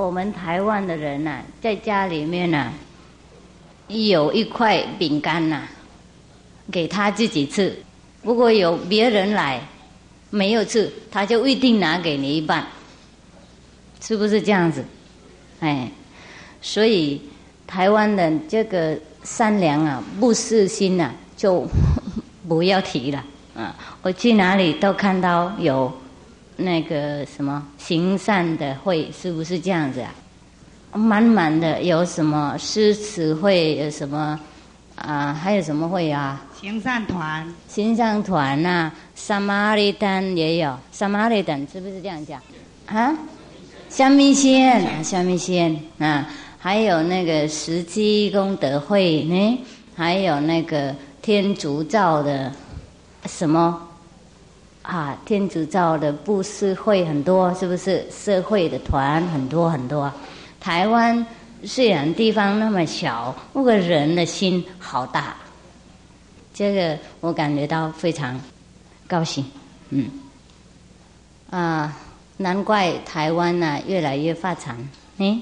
我们台湾的人呐，在家里面呐，有一块饼干呐，给他自己吃。如果有别人来没有吃，他就一定拿给你一半，是不是这样子？哎，所以台湾的这个善良啊、不私心呐，就 不要提了。啊，我去哪里都看到有那个什么行善的会，是不是这样子啊？满满的有什么诗词会，有什么啊？还有什么会啊？行善团，行善团呐，萨玛利丹也有，萨玛利丹是不是这样讲？啊，香蜜仙，香蜜仙啊，还有那个十积功德会呢，还有那个天竺造的。什么啊？天主教的布施会很多，是不是？社会的团很多很多。台湾虽然地方那么小，不过人的心好大。这个我感觉到非常高兴。嗯，啊，难怪台湾呢越来越发展。嗯，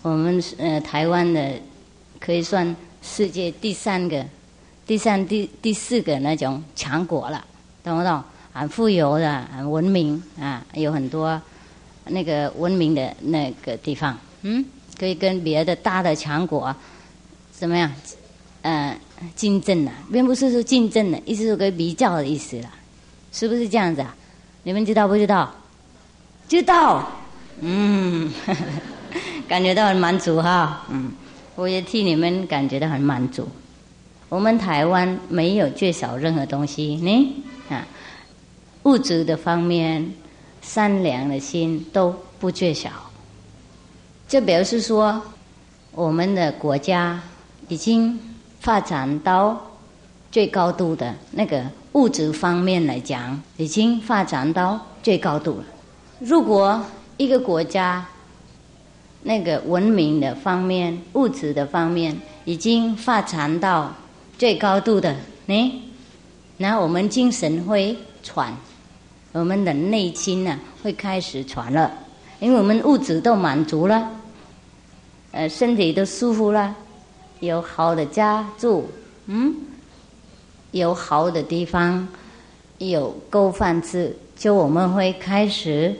我们呃台湾的可以算世界第三个。第三、第第四个那种强国了，懂不懂？很富有的、很文明啊，有很多那个文明的那个地方，嗯，可以跟别的大的强国怎么样？嗯，竞争啊，并不是说竞争的，意思是可以比较的意思了，是不是这样子啊？你们知道不知道？知道，嗯，感觉到很满足哈，嗯，我也替你们感觉到很满足。我们台湾没有缺少任何东西呢，啊，物质的方面、善良的心都不缺少。这表示说，我们的国家已经发展到最高度的那个物质方面来讲，已经发展到最高度了。如果一个国家那个文明的方面、物质的方面已经发展到最高度的呢，那我们精神会喘，我们的内心呢会开始传了，因为我们物质都满足了，呃，身体都舒服了，有好的家住，嗯，有好的地方，有够饭吃，就我们会开始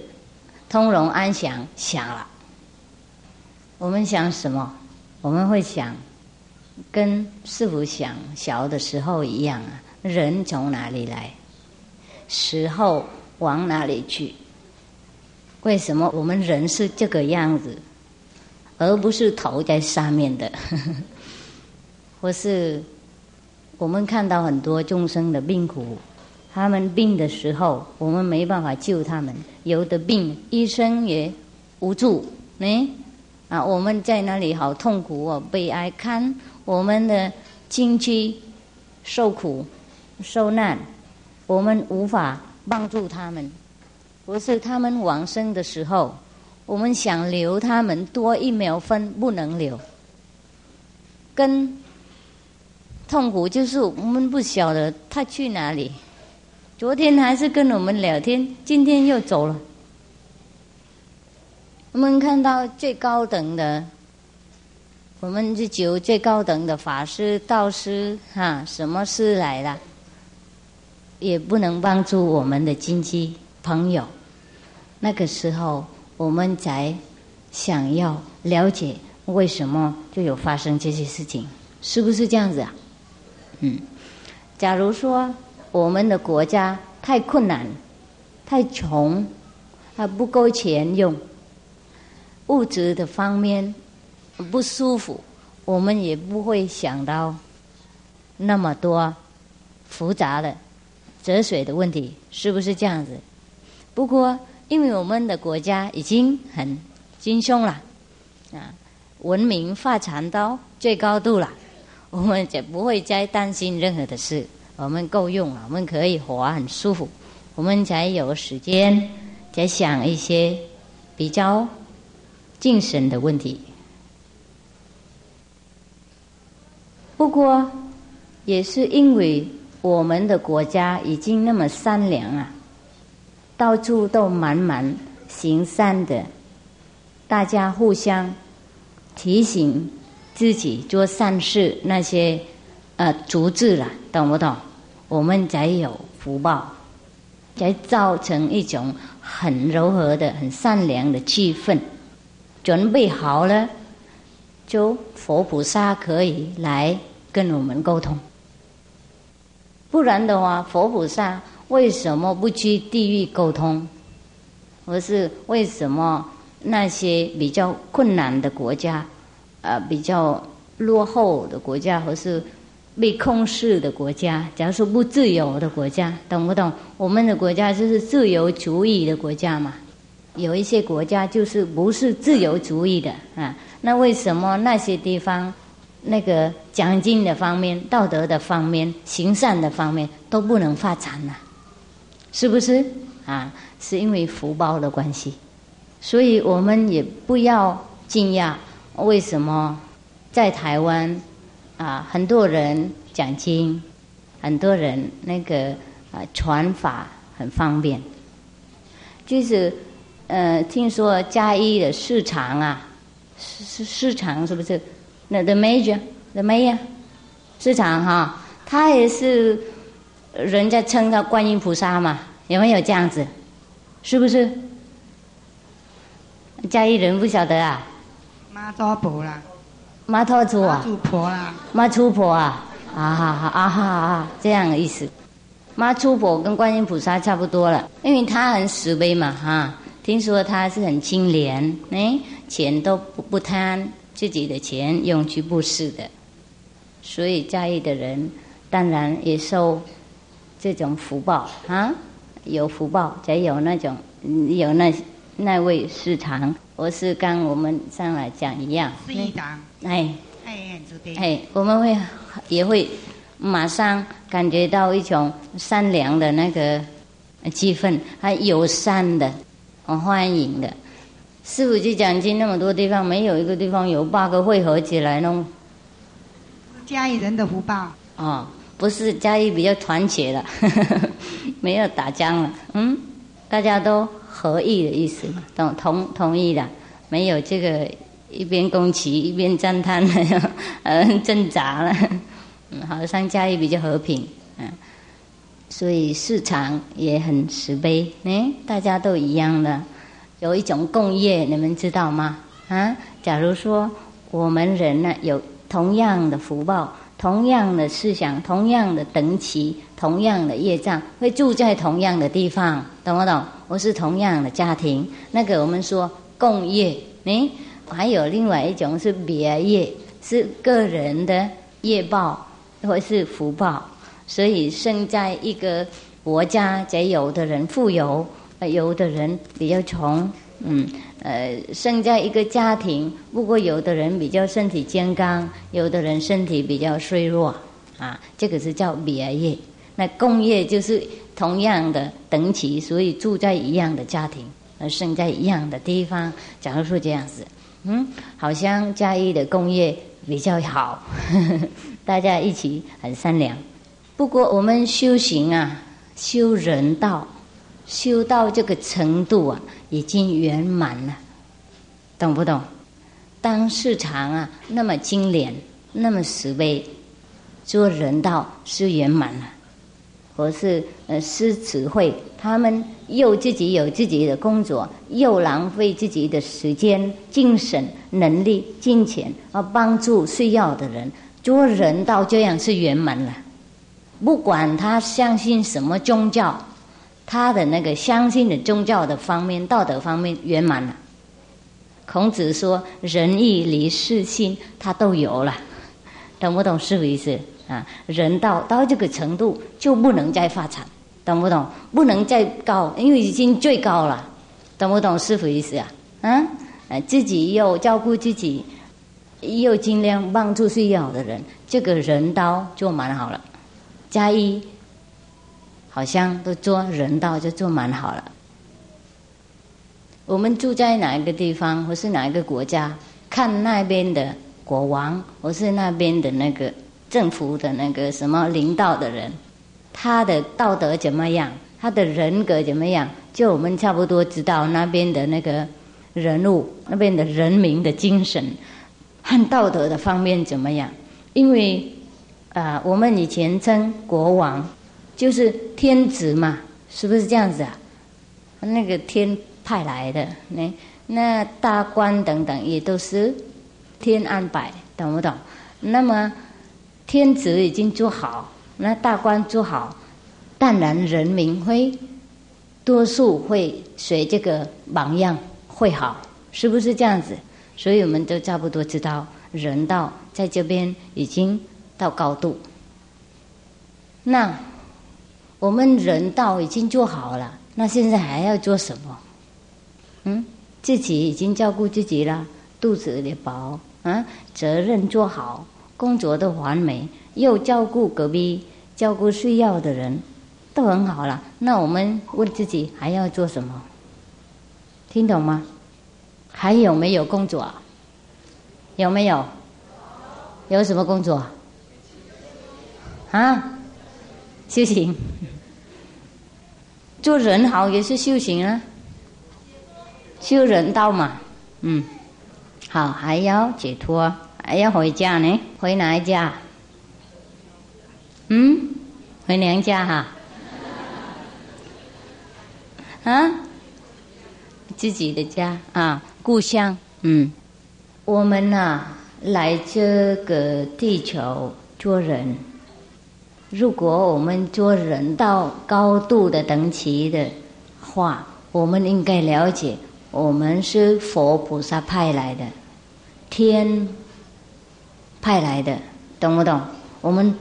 通融安详想了。我们想什么？我们会想。跟师傅想小的时候一样啊，人从哪里来，时候往哪里去？为什么我们人是这个样子，而不是头在上面的？或是我们看到很多众生的病苦，他们病的时候，我们没办法救他们，有的病医生也无助，哎，啊，我们在那里好痛苦哦，悲哀看。我们的亲戚受苦受难，我们无法帮助他们。不是他们往生的时候，我们想留他们多一秒分，不能留。跟痛苦就是我们不晓得他去哪里。昨天还是跟我们聊天，今天又走了。我们看到最高等的。我们这九最高等的法师、道师，哈，什么师来了，也不能帮助我们的亲戚朋友。那个时候，我们才想要了解为什么就有发生这些事情，是不是这样子啊？嗯，假如说我们的国家太困难、太穷，还不够钱用，物质的方面。不舒服，我们也不会想到那么多复杂的哲学的问题，是不是这样子？不过，因为我们的国家已经很精凶了，啊，文明发展到最高度了，我们就不会再担心任何的事，我们够用了，我们可以活很舒服，我们才有时间在想一些比较精神的问题。不过，也是因为我们的国家已经那么善良啊，到处都满满行善的大家互相提醒自己做善事，那些呃足智了，懂不懂？我们才有福报，才造成一种很柔和的、很善良的气氛。准备好了，就佛菩萨可以来跟我们沟通。不然的话，佛菩萨为什么不去地狱沟通？而是为什么那些比较困难的国家，呃，比较落后的国家，或是被控制的国家，假如说不自由的国家，懂不懂？我们的国家就是自由主义的国家嘛。有一些国家就是不是自由主义的啊。那为什么那些地方？那个奖金的方面、道德的方面、行善的方面都不能发展了，是不是啊？是因为福报的关系，所以我们也不要惊讶，为什么在台湾啊，很多人讲经，很多人那个啊传法很方便，就是呃，听说嘉义的市场啊，市市场是不是？那 the major，the mayor，市场哈，他也是人家称他观音菩萨嘛，有没有这样子？是不是？家义人不晓得啊？妈祖婆啦，妈祖祖啊？妈祖婆啦，妈祖婆啊？啊哈哈啊哈啊，这样的意思。妈祖婆跟观音菩萨差不多了，因为他很慈悲嘛哈。听说他是很清廉，哎，钱都不不贪。自己的钱用去布施的，所以在意的人当然也受这种福报啊，有福报才有那种有那那位市场，我是跟我们上来讲一样。是一档。哎，哎，我们会也会马上感觉到一种善良的那个气氛，还友善的，很欢迎的。师傅去讲经那么多地方，没有一个地方有八个会合起来弄。家里人的福报。哦，不是嘉义比较团结了，没有打僵了，嗯，大家都合意的意思嘛，同同同意的，没有这个一边攻击一边赞叹的，嗯，挣扎了，嗯，好像嘉义比较和平，嗯，所以市场也很慈悲，哎，大家都一样的。有一种共业，你们知道吗？啊，假如说我们人呢有同样的福报、同样的思想、同样的等级、同样的业障，会住在同样的地方，懂不懂？我是同样的家庭，那个我们说共业。诶，还有另外一种是别业，是个人的业报或是福报，所以生在一个国家，才有的人富有。有的人比较穷，嗯，呃，生在一个家庭，不过有的人比较身体健康，有的人身体比较衰弱，啊，这个是叫别业。那共业就是同样的等级，所以住在一样的家庭，而生在一样的地方。假如说这样子，嗯，好像嘉义的工业比较好呵呵，大家一起很善良。不过我们修行啊，修人道。修到这个程度啊，已经圆满了，懂不懂？当市场啊那么精廉，那么慈悲，做人道是圆满了。或是呃狮子会，他们又自己有自己的工作，又浪费自己的时间、精神、能力、金钱，而帮助需要的人，做人道这样是圆满了。不管他相信什么宗教。他的那个相信的宗教的方面、道德方面圆满了。孔子说：“仁义礼智信，他都有了。”懂不懂是不意思啊？人到到这个程度就不能再发展，懂不懂？不能再高，因为已经最高了。懂不懂是不意思啊？啊，自己又照顾自己，又尽量帮助需要的人，这个人道就蛮好了。加一。好像都做人道就做蛮好了。我们住在哪一个地方，或是哪一个国家，看那边的国王，或是那边的那个政府的那个什么领导的人，他的道德怎么样，他的人格怎么样，就我们差不多知道那边的那个人物，那边的人民的精神和道德的方面怎么样？因为啊，我们以前称国王就是天子嘛，是不是这样子啊？那个天派来的，那那大官等等也都是天安排，懂不懂？那么天子已经做好，那大官做好，当然人民会多数会随这个榜样会好，是不是这样子？所以我们都差不多知道，人道在这边已经到高度。那我们人道已经做好了，那现在还要做什么？嗯，自己已经照顾自己了，肚子也饱，啊，责任做好，工作都完美，又照顾隔壁，照顾需要的人，都很好了。那我们问自己还要做什么？听懂吗？还有没有工作？有没有？有什么工作？啊？修行，做人好也是修行啊，修人道嘛，嗯，好，还要解脱，还要回家呢，回哪一家？嗯，回娘家哈？啊？自己的家。啊，故乡，嗯，我们呐，来这个地球做人。如果我们做人到高度的等级的话，我们应该了解，我们是佛菩萨派来的，天派来的，懂不懂？我们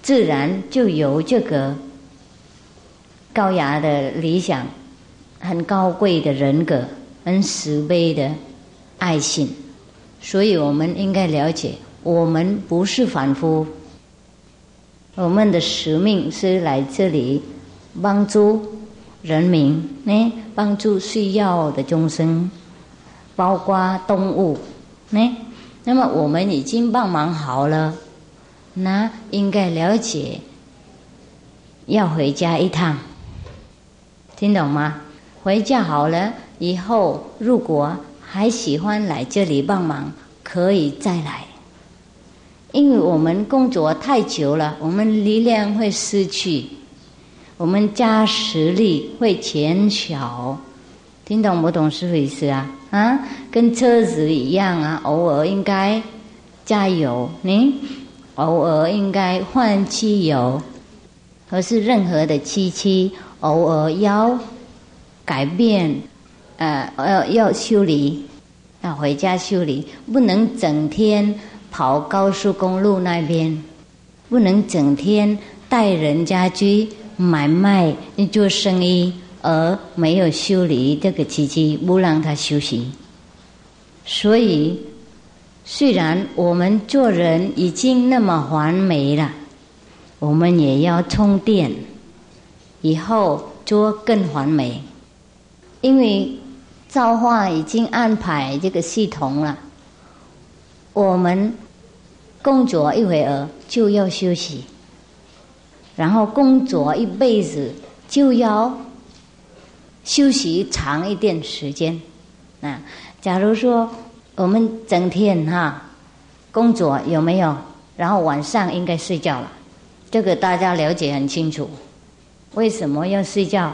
自然就有这个高雅的理想，很高贵的人格，很慈悲的爱心，所以我们应该了解，我们不是凡夫。我们的使命是来这里帮助人民，呢，帮助需要的众生，包括动物，呢。那么我们已经帮忙好了，那应该了解要回家一趟，听懂吗？回家好了以后，如果还喜欢来这里帮忙，可以再来。因为我们工作太久了，我们力量会失去，我们加实力会减小，听懂不懂是不意思啊？啊，跟车子一样啊，偶尔应该加油，你偶尔应该换汽油，或是任何的机器，偶尔要改变，呃，要要修理，要回家修理，不能整天。跑高速公路那边，不能整天带人家去买卖、做生意，而没有修理这个机器，不让他休息。所以，虽然我们做人已经那么完美了，我们也要充电，以后做更完美。因为造化已经安排这个系统了。我们工作一会儿就要休息，然后工作一辈子就要休息长一点时间。那，假如说我们整天哈工作有没有？然后晚上应该睡觉了，这个大家了解很清楚。为什么要睡觉？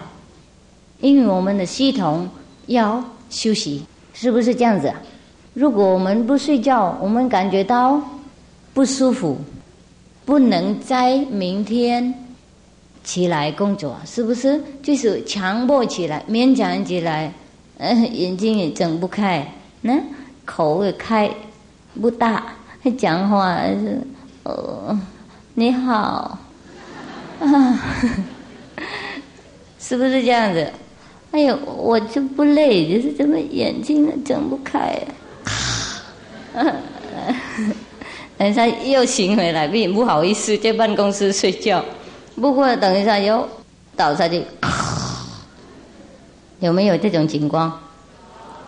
因为我们的系统要休息，是不是这样子？如果我们不睡觉，我们感觉到不舒服，不能在明天起来工作，是不是？就是强迫起来，勉强起来，嗯，眼睛也睁不开，那口也开不大，讲话是呃，你好，啊，是不是这样子？哎呦，我就不累，就是怎么眼睛睁不开。等一下又醒回来，并不好意思在办公室睡觉。不过等一下又倒下去，有没有这种情况？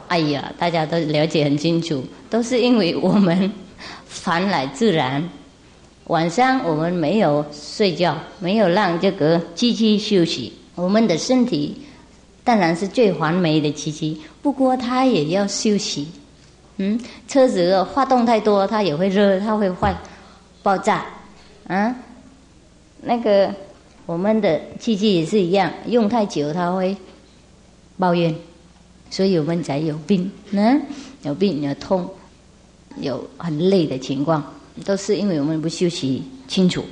哎呀，大家都了解很清楚，都是因为我们烦来自然。晚上我们没有睡觉，没有让这个机器休息，我们的身体。当然是最完美的机器。不过它也要休息。嗯，车子发动太多，它也会热，它会坏，爆炸。啊，那个我们的机器也是一样，用太久它会抱怨，所以我们才有病。嗯，有病有痛，有很累的情况，都是因为我们不休息清楚。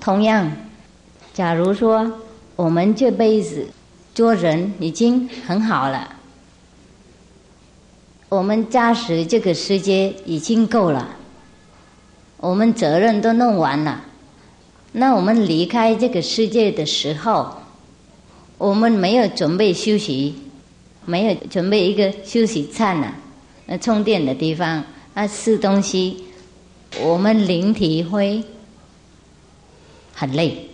同样，假如说我们这辈子做人已经很好了。我们驾驶这个世界已经够了，我们责任都弄完了，那我们离开这个世界的时候，我们没有准备休息，没有准备一个休息站呢，那充电的地方，那吃东西，我们灵体会很累，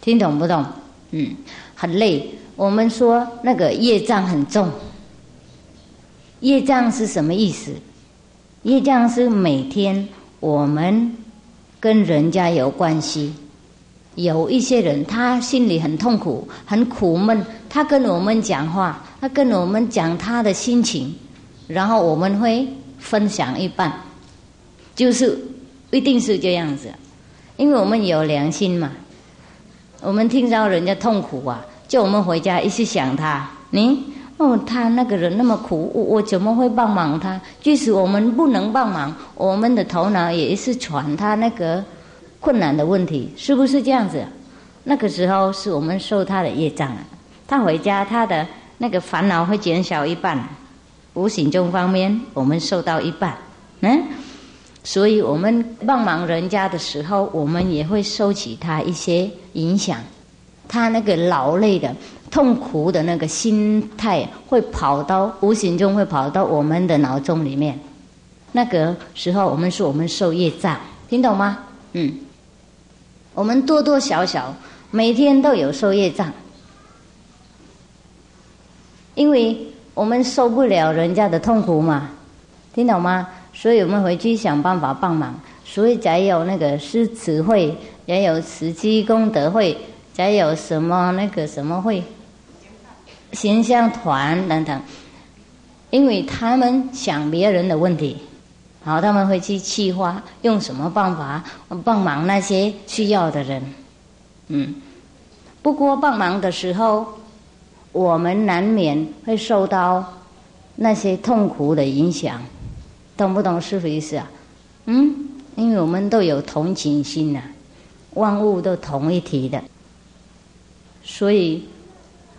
听懂不懂？嗯，很累。我们说那个业障很重。业障是什么意思？业障是每天我们跟人家有关系，有一些人他心里很痛苦、很苦闷，他跟我们讲话，他跟我们讲他的心情，然后我们会分享一半，就是一定是这样子，因为我们有良心嘛。我们听到人家痛苦啊，叫我们回家一直想他，你。哦，他那个人那么苦，我我怎么会帮忙他？即使我们不能帮忙，我们的头脑也是传他那个困难的问题，是不是这样子？那个时候是我们受他的业障啊。他回家，他的那个烦恼会减少一半，无形中方面我们受到一半，嗯，所以我们帮忙人家的时候，我们也会收起他一些影响，他那个劳累的。痛苦的那个心态会跑到无形中会跑到我们的脑中里面，那个时候我们说我们受业障，听懂吗？嗯，我们多多少少每天都有受业障，因为我们受不了人家的痛苦嘛，听懂吗？所以我们回去想办法帮忙，所以才有那个诗词会，也有慈济功德会，才有什么那个什么会。形象团等等，因为他们想别人的问题，然后他们会去计划用什么办法帮忙那些需要的人。嗯，不过帮忙的时候，我们难免会受到那些痛苦的影响，懂不懂是意思啊？嗯，因为我们都有同情心呐，万物都同一体的，所以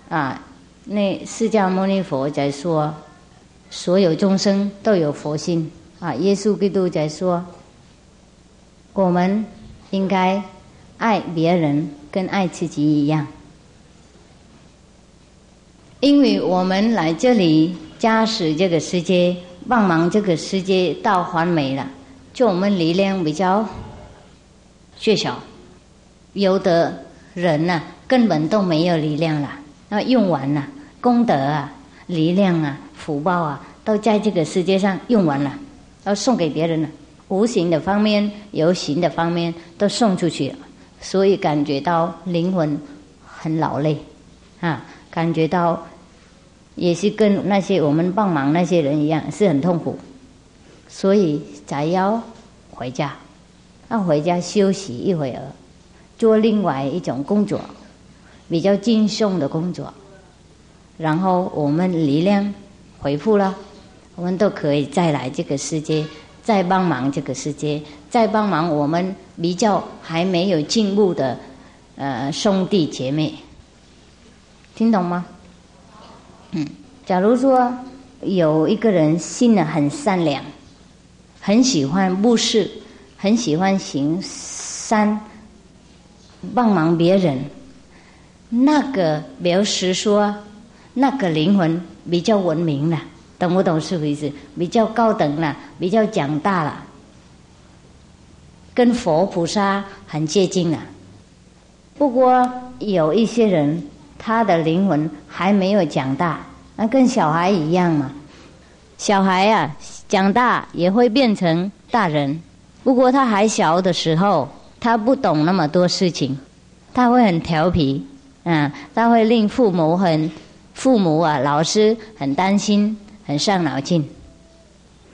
啊。那释迦牟尼佛在说，所有众生都有佛心啊。耶稣基督在说，我们应该爱别人跟爱自己一样，因为我们来这里驾驶这个世界，帮忙这个世界到完美了，就我们力量比较缺少，有的人呢根本都没有力量了，那用完了。功德啊，力量啊，福报啊，都在这个世界上用完了，要送给别人了。无形的方面，有形的方面都送出去了，所以感觉到灵魂很劳累，啊，感觉到也是跟那些我们帮忙那些人一样，是很痛苦，所以才要回家，要回家休息一会儿，做另外一种工作，比较轻松的工作。然后我们力量恢复了，我们都可以再来这个世界，再帮忙这个世界，再帮忙我们比较还没有进步的呃兄弟姐妹，听懂吗？嗯，假如说有一个人心呢很善良，很喜欢布施，很喜欢行善，帮忙别人，那个表示说。那个灵魂比较文明了，懂不懂是回事？比较高等了，比较讲大了，跟佛菩萨很接近了。不过有一些人，他的灵魂还没有长大，那跟小孩一样嘛。小孩啊，长大也会变成大人。不过他还小的时候，他不懂那么多事情，他会很调皮，嗯，他会令父母很。父母啊、老师很担心、很伤脑筋。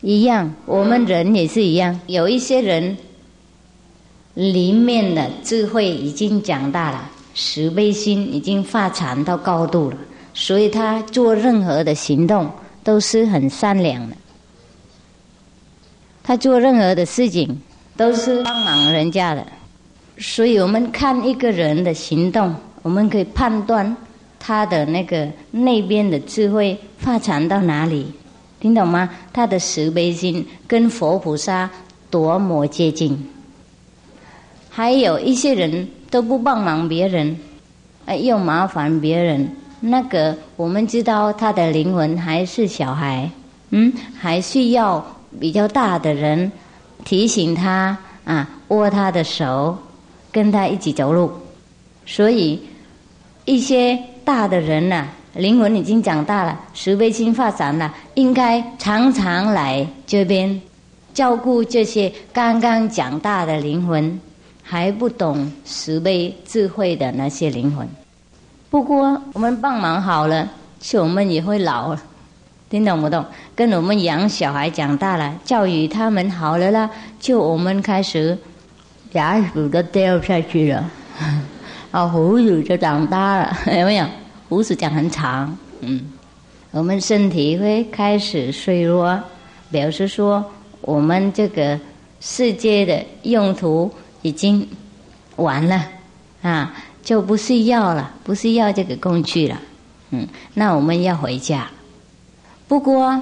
一样，我们人也是一样，有一些人里面的智慧已经长大了，慈悲心已经发展到高度了，所以他做任何的行动都是很善良的。他做任何的事情都是帮忙人家的，所以我们看一个人的行动，我们可以判断他的那个那边的智慧发展到哪里，听懂吗？他的慈悲心跟佛菩萨多么接近。还有一些人都不帮忙别人，哎，又麻烦别人，那个我们知道他的灵魂还是小孩，嗯，还需要。比较大的人提醒他啊，握他的手，跟他一起走路。所以一些大的人呐，灵魂已经长大了，慈悲心发展了，应该常常来这边照顾这些刚刚长大的灵魂，还不懂慈悲智慧的那些灵魂。不过我们帮忙好了，就我们也会老了。听懂不懂？跟我们养小孩长大了，教育他们好了啦，就我们开始牙齿都掉下去了，啊，胡子就长大了，有没有？胡子长很长，嗯，我们身体会开始衰弱，表示说我们这个世界的用途已经完了，啊，就不需要了，不需要这个工具了，嗯，那我们要回家。不过，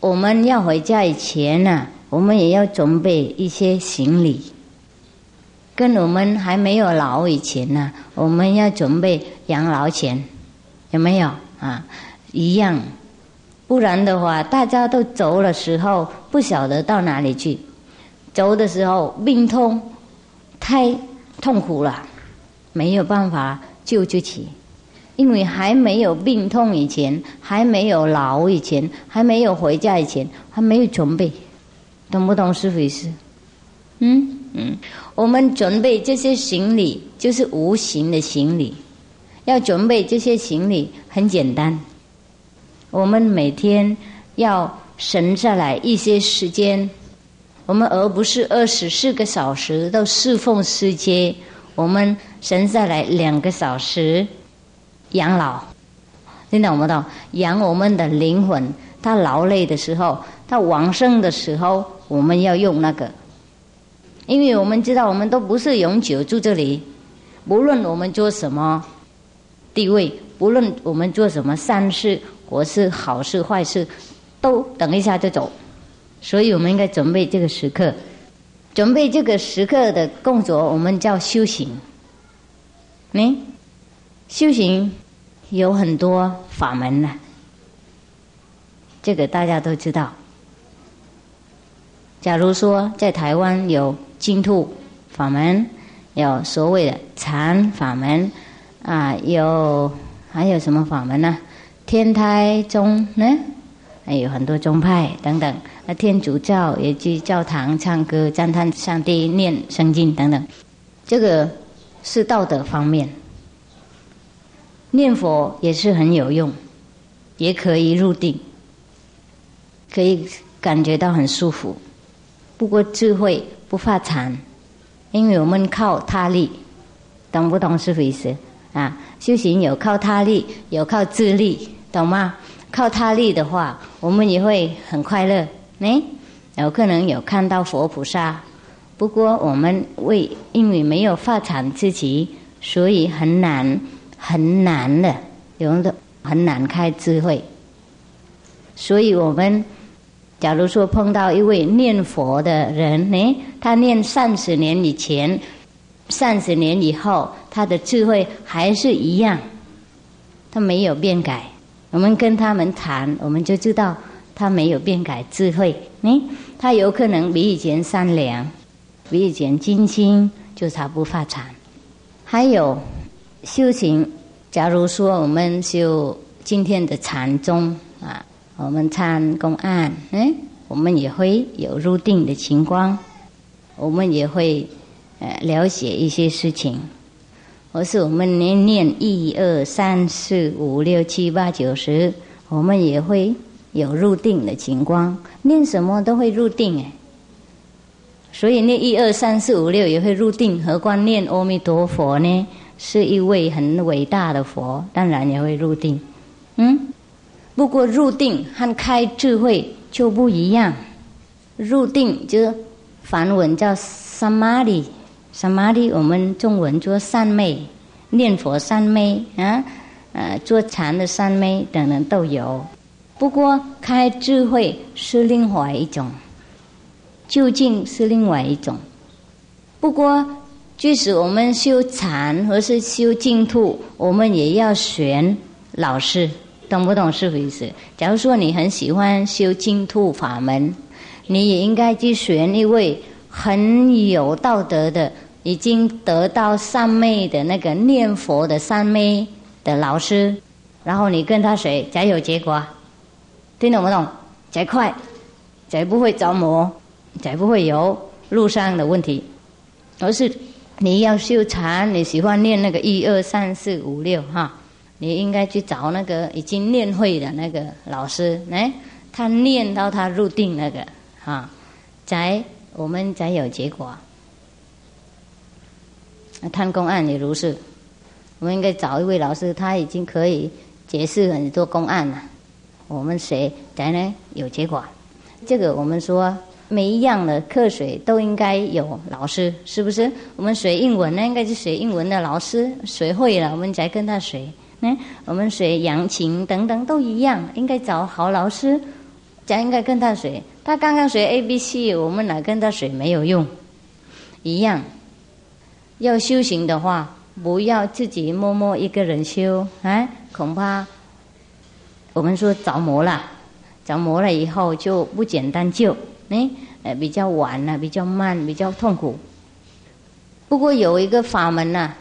我们要回家以前呢，我们也要准备一些行李。跟我们还没有老以前呢，我们要准备养老钱，有没有啊？一样，不然的话，大家都走的时候不晓得到哪里去，走的时候病痛太痛苦了，没有办法救得起。因为还没有病痛以前，还没有老以前，还没有回家以前，还没有准备，懂不懂是回事？嗯嗯，我们准备这些行李就是无形的行李，要准备这些行李很简单，我们每天要省下来一些时间，我们而不是二十四个小时都侍奉世界，我们省下来两个小时。养老，听懂不懂？养我们的灵魂，他劳累的时候，他往生的时候，我们要用那个。因为我们知道，我们都不是永久住这里，不论我们做什么地位，不论我们做什么善事或是好事坏事，都等一下就走。所以我们应该准备这个时刻，准备这个时刻的工作，我们叫修行。你。修行有很多法门呢，这个大家都知道。假如说在台湾有净土法门，有所谓的禅法门，啊，有还有什么法门呢？天台宗呢，还有很多宗派等等。那天主教也去教堂唱歌、赞叹上帝、念圣经等等，这个是道德方面。念佛也是很有用，也可以入定，可以感觉到很舒服。不过智慧不发禅，因为我们靠他力，懂不懂是回事？啊，修行有靠他力，有靠自力，懂吗？靠他力的话，我们也会很快乐。哎，有可能有看到佛菩萨，不过我们为因为没有发禅自己，所以很难。很难的，有的很难开智慧。所以我们假如说碰到一位念佛的人呢，他念三十年以前、三十年以后，他的智慧还是一样，他没有变改。我们跟他们谈，我们就知道他没有变改智慧。呢，他有可能比以前善良，比以前精心，就他不发禅。还有。修行，假如说我们修今天的禅宗啊，我们参公案，哎，我们也会有入定的情况，我们也会呃了解一些事情。而是我们念念一二三四五六七八九十，我们也会有入定的情况。念什么都会入定哎，所以念一二三四五六也会入定，何况念阿弥陀佛呢？是一位很伟大的佛，当然也会入定。嗯，不过入定和开智慧就不一样。入定就是梵文叫 samadhi。什么的？我们中文做三昧，念佛三昧啊，呃，做禅的三昧等等都有。不过开智慧是另外一种，究竟是另外一种。不过即使我们修禅或是修净土，我们也要选老师，懂不懂是意思？假如说你很喜欢修净土法门，你也应该去选一位很有道德的。已经得到三昧的那个念佛的三昧的老师，然后你跟他学，才有结果。听懂不懂？才快，才不会着魔，才不会有路上的问题。而是你要修禅，你喜欢念那个一二三四五六哈，你应该去找那个已经念会的那个老师，哎，他念到他入定那个啊，才我们才有结果。贪公案也如是，我们应该找一位老师，他已经可以解释很多公案了。我们谁才能有结果？这个我们说每一样的课水都应该有老师，是不是？我们学英文呢，应该是学英文的老师，学会了我们才跟他学。嗯，我们学扬琴等等都一样，应该找好老师，才应该跟他学。他刚刚学 A B C，我们来跟他学没有用，一样。要修行的话，不要自己默默一个人修，啊，恐怕我们说着魔了，着魔了以后就不简单救，哎，呃，比较晚了，比较慢，比较痛苦。不过有一个法门呐，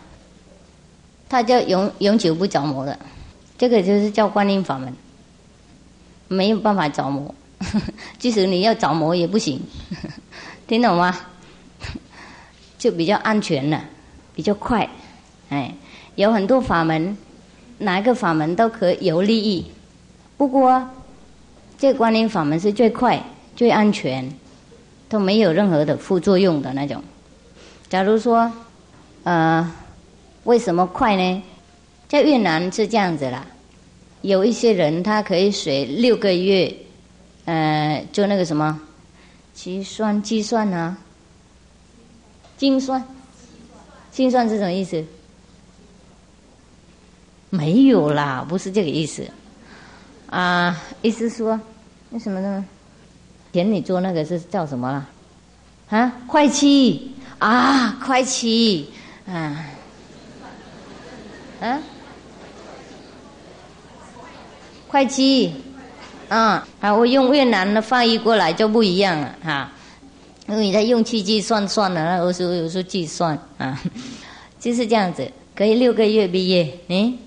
它叫永永久不着魔的，这个就是叫观音法门，没有办法着魔，即使你要着魔也不行，听懂吗？就比较安全了，比较快，哎，有很多法门，哪一个法门都可有利益。不过，这观音法门是最快、最安全，都没有任何的副作用的那种。假如说，呃，为什么快呢？在越南是这样子啦，有一些人他可以学六个月，呃，做那个什么，计算计算啊。精算，精算是什么意思？没有啦，不是这个意思。啊，意思说，为什么呢？田里做那个是叫什么了？啊，会计啊，会计啊，啊，会计啊，啊，我用越南的翻译过来就不一样了哈。因为你在用去计算算了，那有时候有时候计算啊，就是这样子，可以六个月毕业。嗯，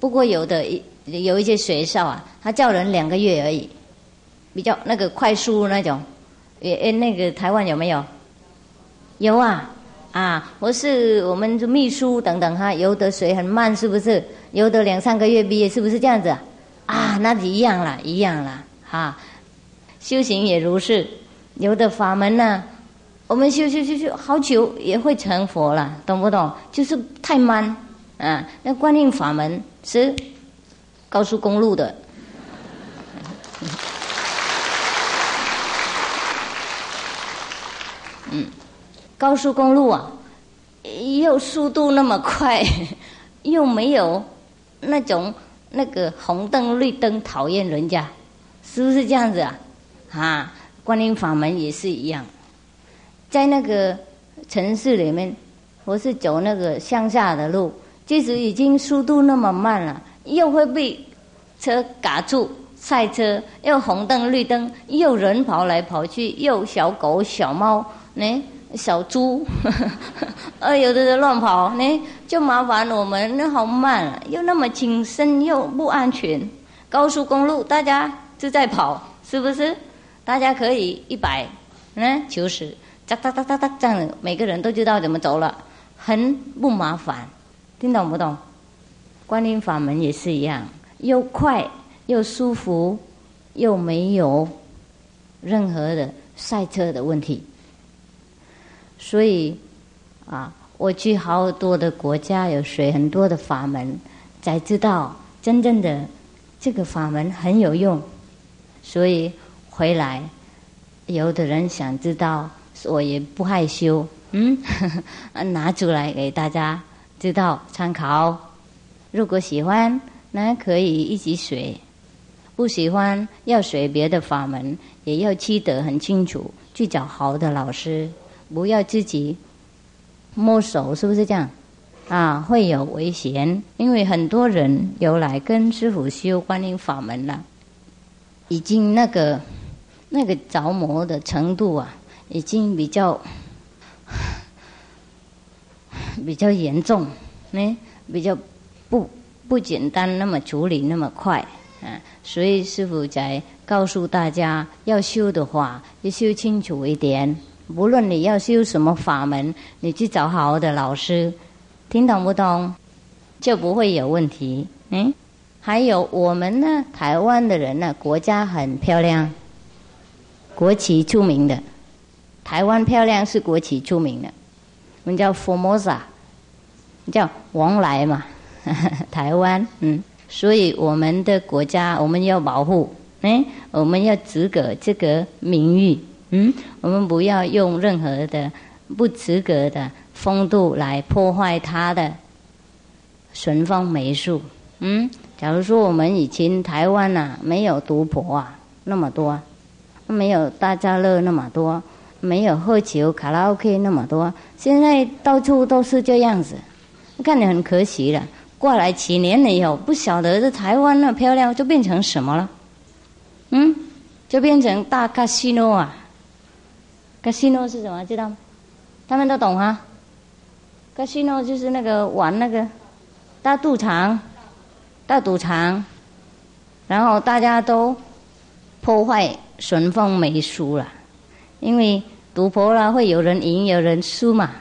不过有的有一些学校啊，他叫人两个月而已，比较那个快速那种。诶诶，那个台湾有没有？有啊，啊，我是我们秘书等等哈，游的水很慢，是不是？游的两三个月毕业，是不是这样子？啊，那一样了，一样了，哈，修行也如是。有的法门呢，我们修修修修好久也会成佛了，懂不懂？就是太慢啊！那观音法门是高速公路的，高速公路啊，又速度那么快，又没有那种那个红灯绿灯讨厌人家，是不是这样子啊？啊！观音法门也是一样，在那个城市里面，我是走那个乡下的路，即使已经速度那么慢了，又会被车卡住，赛车又红灯绿灯，又人跑来跑去，又小狗小猫，呢小猪，呵呵呃有的人乱跑，呢就麻烦我们，那好慢，又那么谨慎又不安全，高速公路大家就在跑，是不是？大家可以一百，嗯，九十，哒哒哒哒哒，这样每个人都知道怎么走了，很不麻烦，听懂不懂？观音法门也是一样，又快又舒服，又没有任何的赛车的问题。所以啊，我去好多的国家，有学很多的法门，才知道真正的这个法门很有用。所以回来，有的人想知道，我也不害羞，嗯，拿出来给大家知道参考。如果喜欢，那可以一起学；不喜欢，要学别的法门，也要记得很清楚，去找好的老师，不要自己摸手，是不是这样？啊，会有危险，因为很多人有来跟师傅修观音法门了，已经那个那个着魔的程度啊，已经比较比较严重，呢，比较。不不简单，那么处理那么快，啊，所以师傅在告诉大家，要修的话，要修清楚一点。无论你要修什么法门，你去找好的老师，听懂不懂，就不会有问题。嗯，还有我们呢，台湾的人呢，国家很漂亮，国旗出名的，台湾漂亮是国旗出名的，我们叫 Formosa，叫王来嘛。台湾，嗯，所以我们的国家我们要保护，嗯，我们要资格这个名誉，嗯，我们不要用任何的不资格的风度来破坏它的顺风美术，嗯，假如说我们以前台湾呐没有毒婆啊那么多，没有大家乐那么多，没有喝酒卡拉 OK 那么多，现在到处都是这样子，看得很可惜了。过来几年了以后，不晓得这台湾那漂亮就变成什么了？嗯，就变成大卡西诺啊！卡西诺是什么？知道吗？他们都懂哈。卡西诺就是那个玩那个大赌场、大赌场，然后大家都破坏顺风美俗了，因为赌博了会有人赢有人输嘛，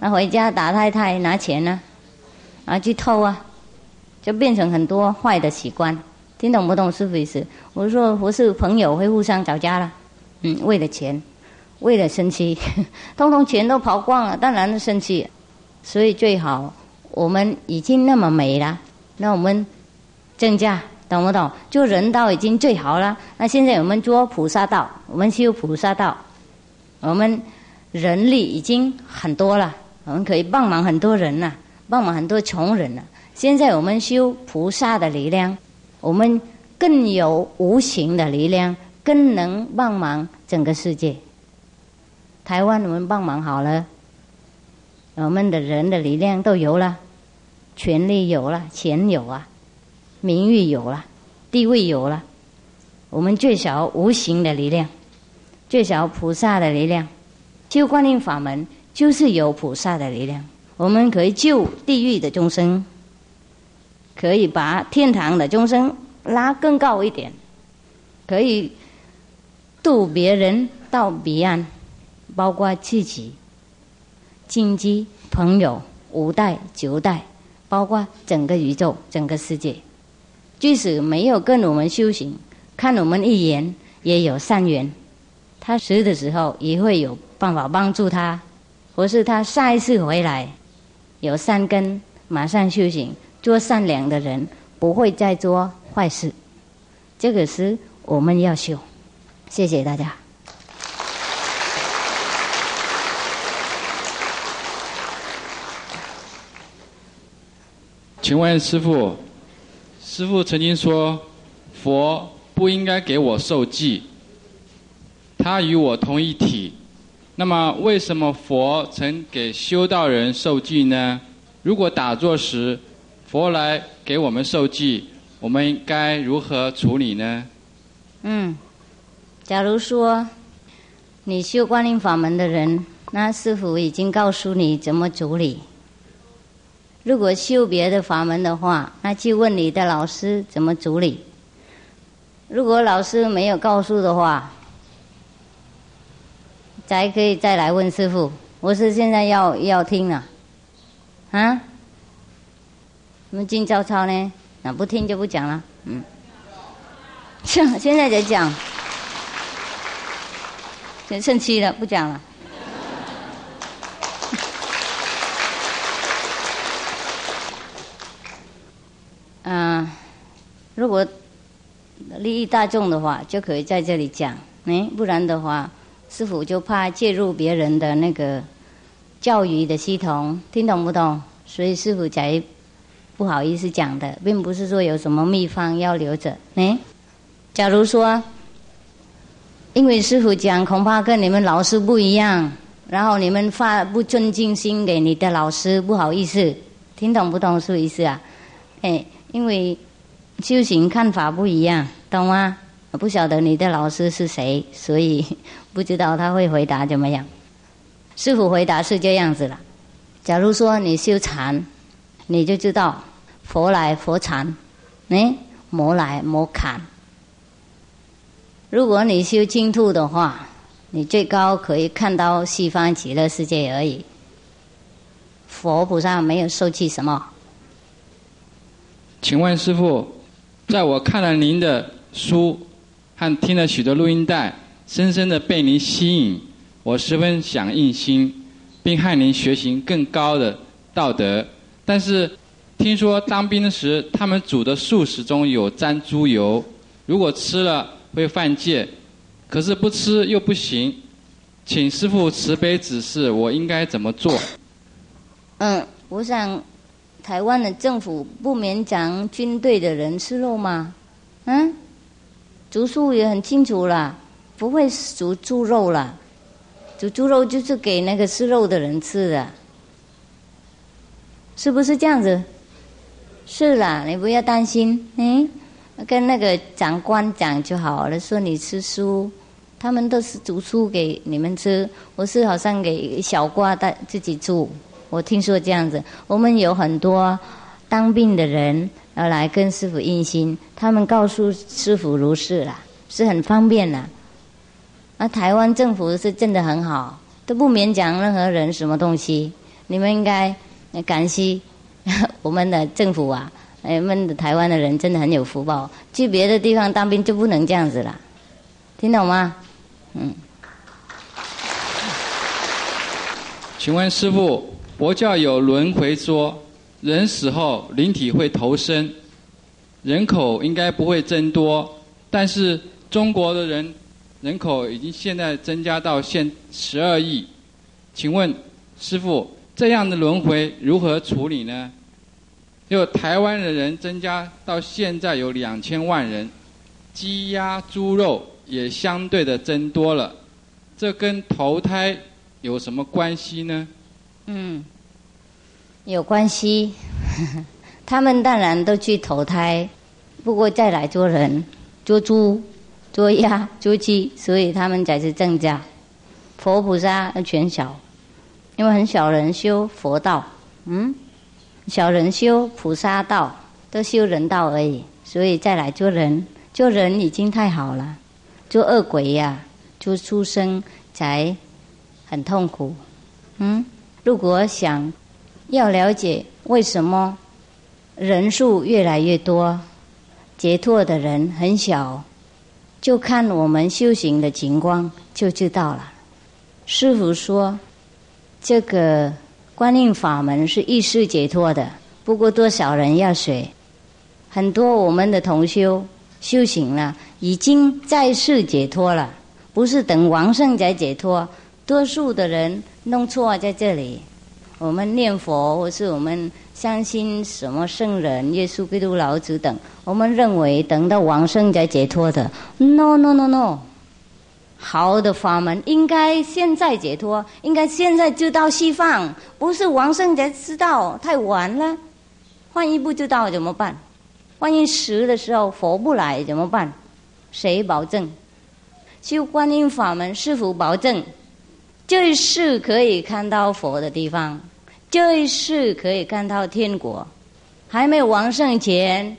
那回家打太太拿钱呢。啊，去偷啊，就变成很多坏的习惯。听懂不懂师傅意思？我说不是朋友会互相吵架了，嗯，为了钱，为了生气，通通钱都跑光了，当然生气。所以最好我们已经那么美了，那我们增加，懂不懂？做人道已经最好了。那现在我们做菩萨道，我们修菩萨道，我们人力已经很多了，我们可以帮忙很多人了。帮忙很多穷人了。现在我们修菩萨的力量，我们更有无形的力量，更能帮忙整个世界。台湾我们帮忙好了，我们的人的力量都有了，权力有了，钱有啊，名誉有了，地位有了。我们最少无形的力量，最少菩萨的力量，修观音法门就是有菩萨的力量。我们可以救地狱的众生，可以把天堂的众生拉更高一点，可以渡别人到彼岸，包括自己、亲戚、朋友五代九代，包括整个宇宙、整个世界。即使没有跟我们修行，看我们一眼也有善缘，他死的时候也会有办法帮助他，或是他下一次回来。有善根，马上修行，做善良的人，不会再做坏事。这个是我们要修。谢谢大家。请问师傅，师傅曾经说，佛不应该给我受记，他与我同一体。那么，为什么佛曾给修道人受记呢？如果打坐时，佛来给我们受记，我们该如何处理呢？嗯，假如说你修观音法门的人，那师傅已经告诉你怎么处理。如果修别的法门的话，那就问你的老师怎么处理。如果老师没有告诉的话，才可以再来问师傅，我是现在要要听了，啊？你们今朝抄呢？那不听就不讲了。嗯，现现在在讲，先生气了，不讲了。如果利益大众的话，就可以在这里讲。哎，不然的话，师傅就怕介入别人的那个教育的系统，听懂不懂？所以师傅才不好意思讲的，并不是说有什么秘方要留着。哎，假如说，因为师傅讲，恐怕跟你们老师不一样，然后你们发不尊敬心给你的老师，不好意思，听懂不懂？什么意思啊？哎。因为修行看法不一样，懂吗？不晓得你的老师是谁，所以 不知道他会回答怎么样。师傅回答是这样子了：假如说你修禅，你就知道佛来佛禅，哎，魔来魔砍。如果你修净土的话，你最高可以看到西方极乐世界而已。佛菩萨没有受气什么。请问师傅，在我看了您的书和听了许多录音带，深深的被您吸引，我十分想印心，并和您学习更高的道德。但是听说当兵时他们煮的素食中有沾猪油，如果吃了会犯戒，可是不吃又不行，请师傅慈悲指示，我应该怎么做？嗯，我想。台湾的政府不勉强军队的人吃肉吗？嗯，竹树也很清楚了，不会煮猪肉了。煮猪肉就是给那个吃肉的人吃的，是不是这样子？是啦，你不要担心，嗯，跟那个长官讲就好了，说你吃素，他们都是煮素给你们吃，我是好像给小瓜带自己煮。我听说这样子，我们有很多当兵的人要来跟师傅印心，他们告诉师傅如是啦，是很方便的。那台湾政府是真的很好，都不勉强任何人什么东西。你们应该感谢 我们的政府啊，我们的台湾的人真的很有福报。去别的地方当兵就不能这样子了，听懂吗？嗯。请问师傅。佛教有轮回说，人死后灵体会投生，人口应该不会增多，但是中国的人人口已经现在增加到现十二亿，请问师傅这样的轮回如何处理呢？就台湾的人增加到现在有两千万人，鸡鸭猪肉也相对的增多了，这跟投胎有什么关系呢？嗯，有关系。他们当然都去投胎，不过再来做人、做猪、做鸭、做鸡，所以他们才是增加。佛菩萨全小，因为很小人修佛道，嗯，小人修菩萨道，都修人道而已，所以再来做人，做人已经太好了。做恶鬼呀，做畜生才很痛苦，嗯。如果想要了解为什么人数越来越多，解脱的人很小，就看我们修行的情况就知道了。师傅说，这个观念法门是意识解脱的，不过多少人要学？很多我们的同修修行了，已经在世解脱了，不是等王圣才解脱。多数的人弄错在这里，我们念佛或是我们相信什么圣人、耶稣基督、老子等，我们认为等到往生才解脱的。No No No No，好的法门应该现在解脱，应该现在就到西方，不是往生才知道，太晚了。万一不知道怎么办？万一死的时候佛不来怎么办？谁保证？修观音法门是否保证？这一世可以看到佛的地方，这一世可以看到天国。还没有往生前，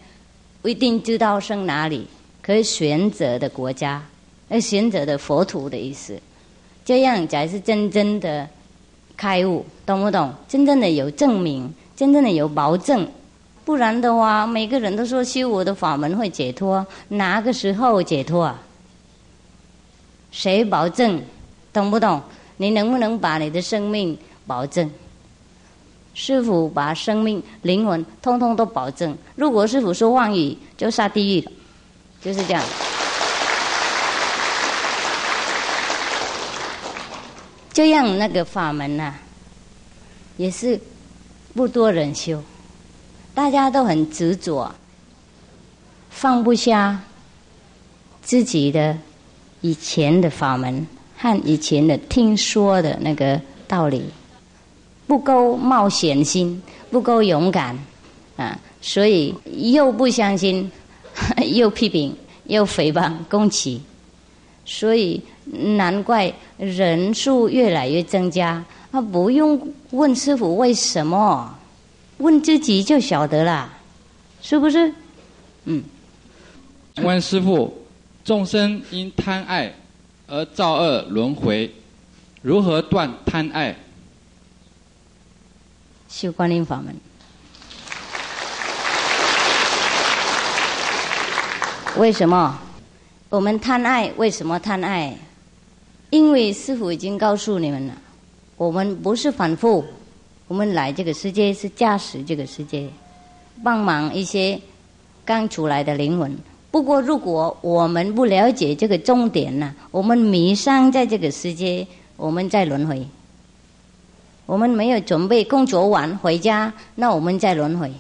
不一定知道生哪里，可以选择的国家，而选择的佛土的意思，这样才是真正的开悟，懂不懂？真正的有证明，真正的有保证，不然的话，每个人都说修我的法门会解脱，哪个时候解脱啊？谁保证？懂不懂？你能不能把你的生命保证？师傅把生命、灵魂通通都保证。如果师傅说妄语，就下地狱了，就是这样。这样那个法门呐，也是不多人修，大家都很执着，放不下自己的以前的法门和以前的听说的那个道理，不够冒险心，不够勇敢啊，所以又不相信，又批评，又诽谤攻击，所以。难怪人数越来越增加，啊，不用问师傅为什么，问自己就晓得了，是不是？嗯。问师傅，众生因贪爱而造恶轮回，如何断贪爱？修观音法门。为什么？我们贪爱？为什么贪爱？因为师傅已经告诉你们了，我们不是反复，我们来这个世界是驾驶这个世界，帮忙一些刚出来的灵魂。不过，如果我们不了解这个重点呢，我们迷上在这个世界，我们在轮回。我们没有准备工作完回家，那我们在轮回，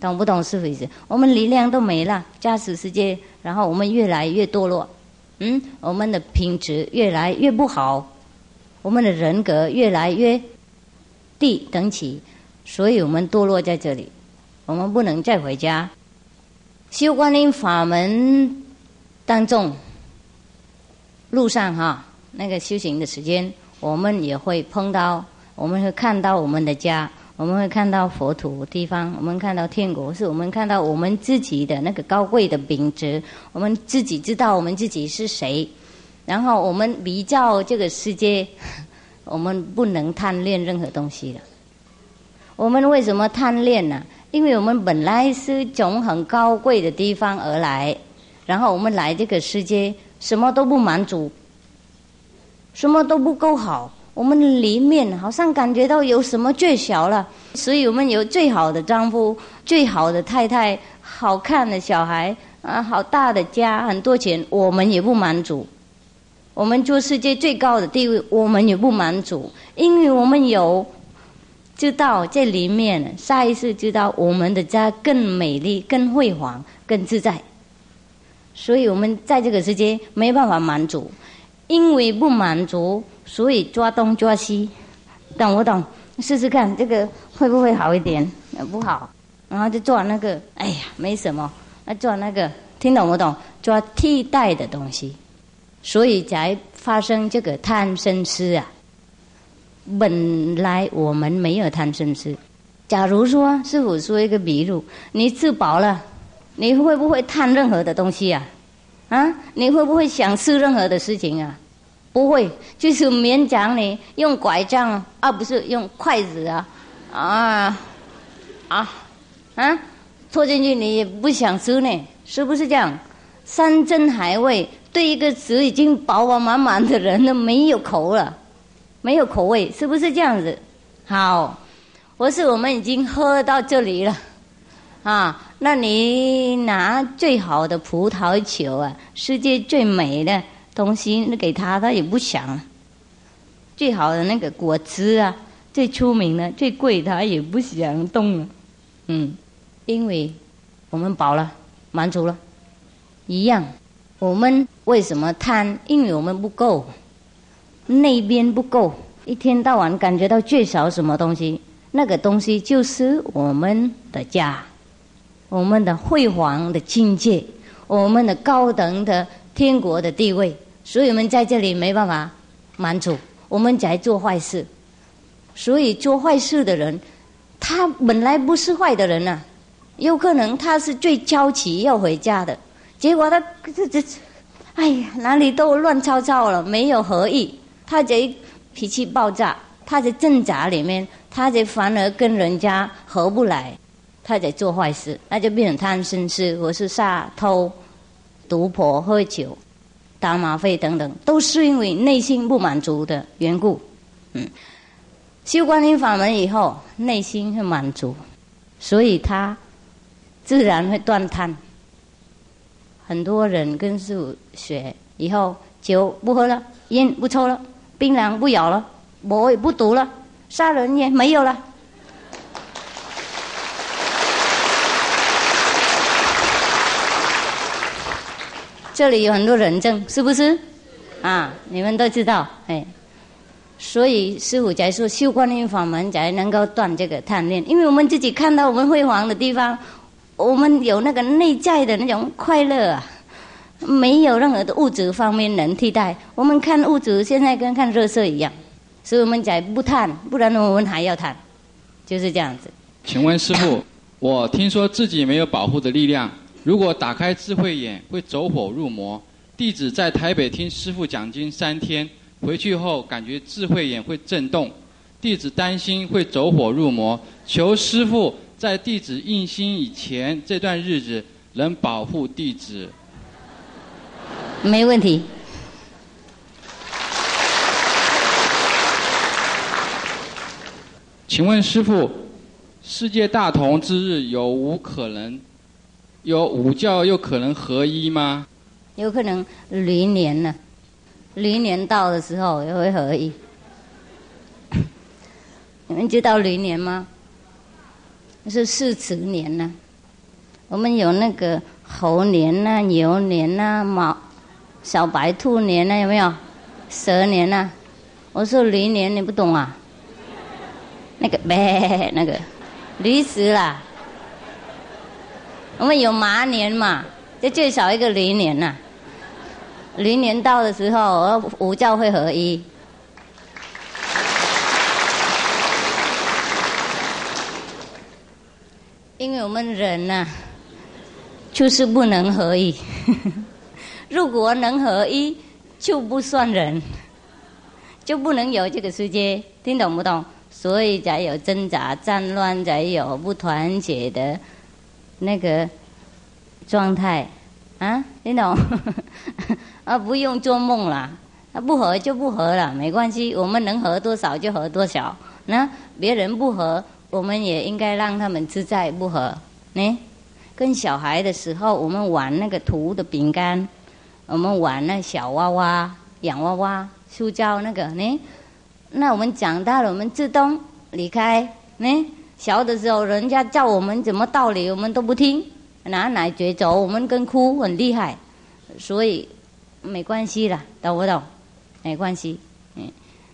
懂不懂师傅意思？我们力量都没了，驾驶世界，然后我们越来越堕落。嗯，我们的品质越来越不好，我们的人格越来越低等起，所以我们堕落在这里。我们不能再回家。修观音法门当中，路上哈，那个修行的时间，我们也会碰到，我们会看到我们的家。我们会看到佛土地方，我们看到天国，是我们看到我们自己的那个高贵的品质。我们自己知道我们自己是谁，然后我们比较这个世界，我们不能贪恋任何东西了。我们为什么贪恋呢？因为我们本来是从很高贵的地方而来，然后我们来这个世界，什么都不满足，什么都不够好。我们里面好像感觉到有什么最小了，所以我们有最好的丈夫、最好的太太、好看的小孩啊，好大的家、很多钱，我们也不满足。我们做世界最高的地位，我们也不满足，因为我们有知道这里面，下一次知道我们的家更美丽、更辉煌、更自在，所以我们在这个世界没办法满足，因为不满足。所以抓东抓西，懂不懂？试试看这个会不会好一点？不好，然后就做那个，哎呀，没什么。那做那个，听懂不懂？抓替代的东西，所以才发生这个贪生痴啊。本来我们没有贪生思。假如说师傅说一个比喻，你吃饱了，你会不会贪任何的东西啊？啊，你会不会想吃任何的事情啊？不会，就是勉强你用拐杖，而不是用筷子啊，啊，啊，啊，戳进去你也不想吃呢，是不是这样？山珍海味对一个词已经饱饱满满的人都没有口了，没有口味，是不是这样子？好，我是我们已经喝到这里了，啊，那你拿最好的葡萄酒啊，世界最美的。东西那给他，他也不想。最好的那个果汁啊，最出名的、最贵，他也不想动了。嗯，因为我们饱了，满足了，一样。我们为什么贪？因为我们不够，那边不够，一天到晚感觉到缺少什么东西，那个东西就是我们的家，我们的辉煌的境界，我们的高等的天国的地位。所以我们在这里没办法满足，我们在做坏事。所以做坏事的人，他本来不是坏的人呐，有可能他是最焦急要回家的，结果他这这，哎呀，哪里都乱糟糟了，没有合意，他在脾气爆炸，他在挣扎里面，他在反而跟人家合不来，他在做坏事，那就变成贪嗔痴，或是杀偷、赌博、喝酒、打吗啡等等，都是因为内心不满足的缘故。嗯，修观音法门以后，内心会满足，所以他自然会断贪。很多人跟师傅学以后，酒不喝了，烟不抽了，槟榔不咬了，我也不读了，杀人也没有了。这里有很多人证，是不是？啊，你们都知道，哎。所以师傅才说修观音法门才能够断这个贪念，因为我们自己看到我们辉煌的地方，我们有那个内在的那种快乐啊，没有任何的物质方面能替代。我们看物质现在跟看热色一样，所以我们讲不贪，不然我们还要贪，就是这样子。请问师傅，我听说自己没有保护的力量，如果打开智慧眼会走火入魔。弟子在台北听师傅讲经三天。回去后感觉智慧眼会震动，弟子担心会走火入魔，求师父在弟子印心以前这段日子能保护弟子。没问题。请问师傅，世界大同之日有无可能？有五教又可能合一吗？有可能驴年呢。驴年到的时候也会合一，你们知道驴年吗？是四慈年呢。我们有那个猴年呐、牛年呐、马、小白兔年呐，有没有？蛇年呐。我说驴年你不懂啊？那个呗，那个驴死了。我们有马年嘛，就最少一个驴年呐。驴年到的时候，我五教会合一。因为我们人呐，就是不能合一。如果能合一，就不算人，就不能有这个世界。听懂不懂？所以才有挣扎、战乱，才有不团结的那个状态。啊，听懂？啊，不用做梦了，啊，不合就不合了，没关系，我们能合多少就合多少。那别人不合，我们也应该让他们自在不合。呢，跟小孩的时候，我们玩那个涂的饼干，我们玩那小娃娃、洋娃娃、塑胶那个呢。那我们长大了，我们自动离开。呢，小的时候人家叫我们怎么道理，我们都不听。拿奶嘴走，我们跟哭很厉害，所以没关系了，懂不懂？没关系，嗯，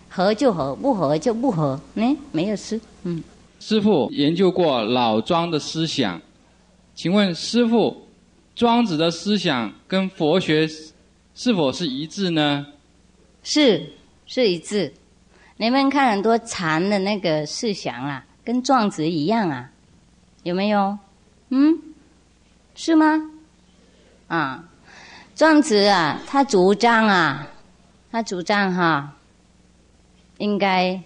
合就合，不合就不合，嗯，没有事，嗯。师傅研究过老庄的思想，请问师傅，庄子的思想跟佛学是否是一致呢？是，是一致。你们看很多禅的那个思想啊，跟庄子一样啊，有没有？嗯。是吗？啊，庄子啊，他主张啊，他主张哈，应该，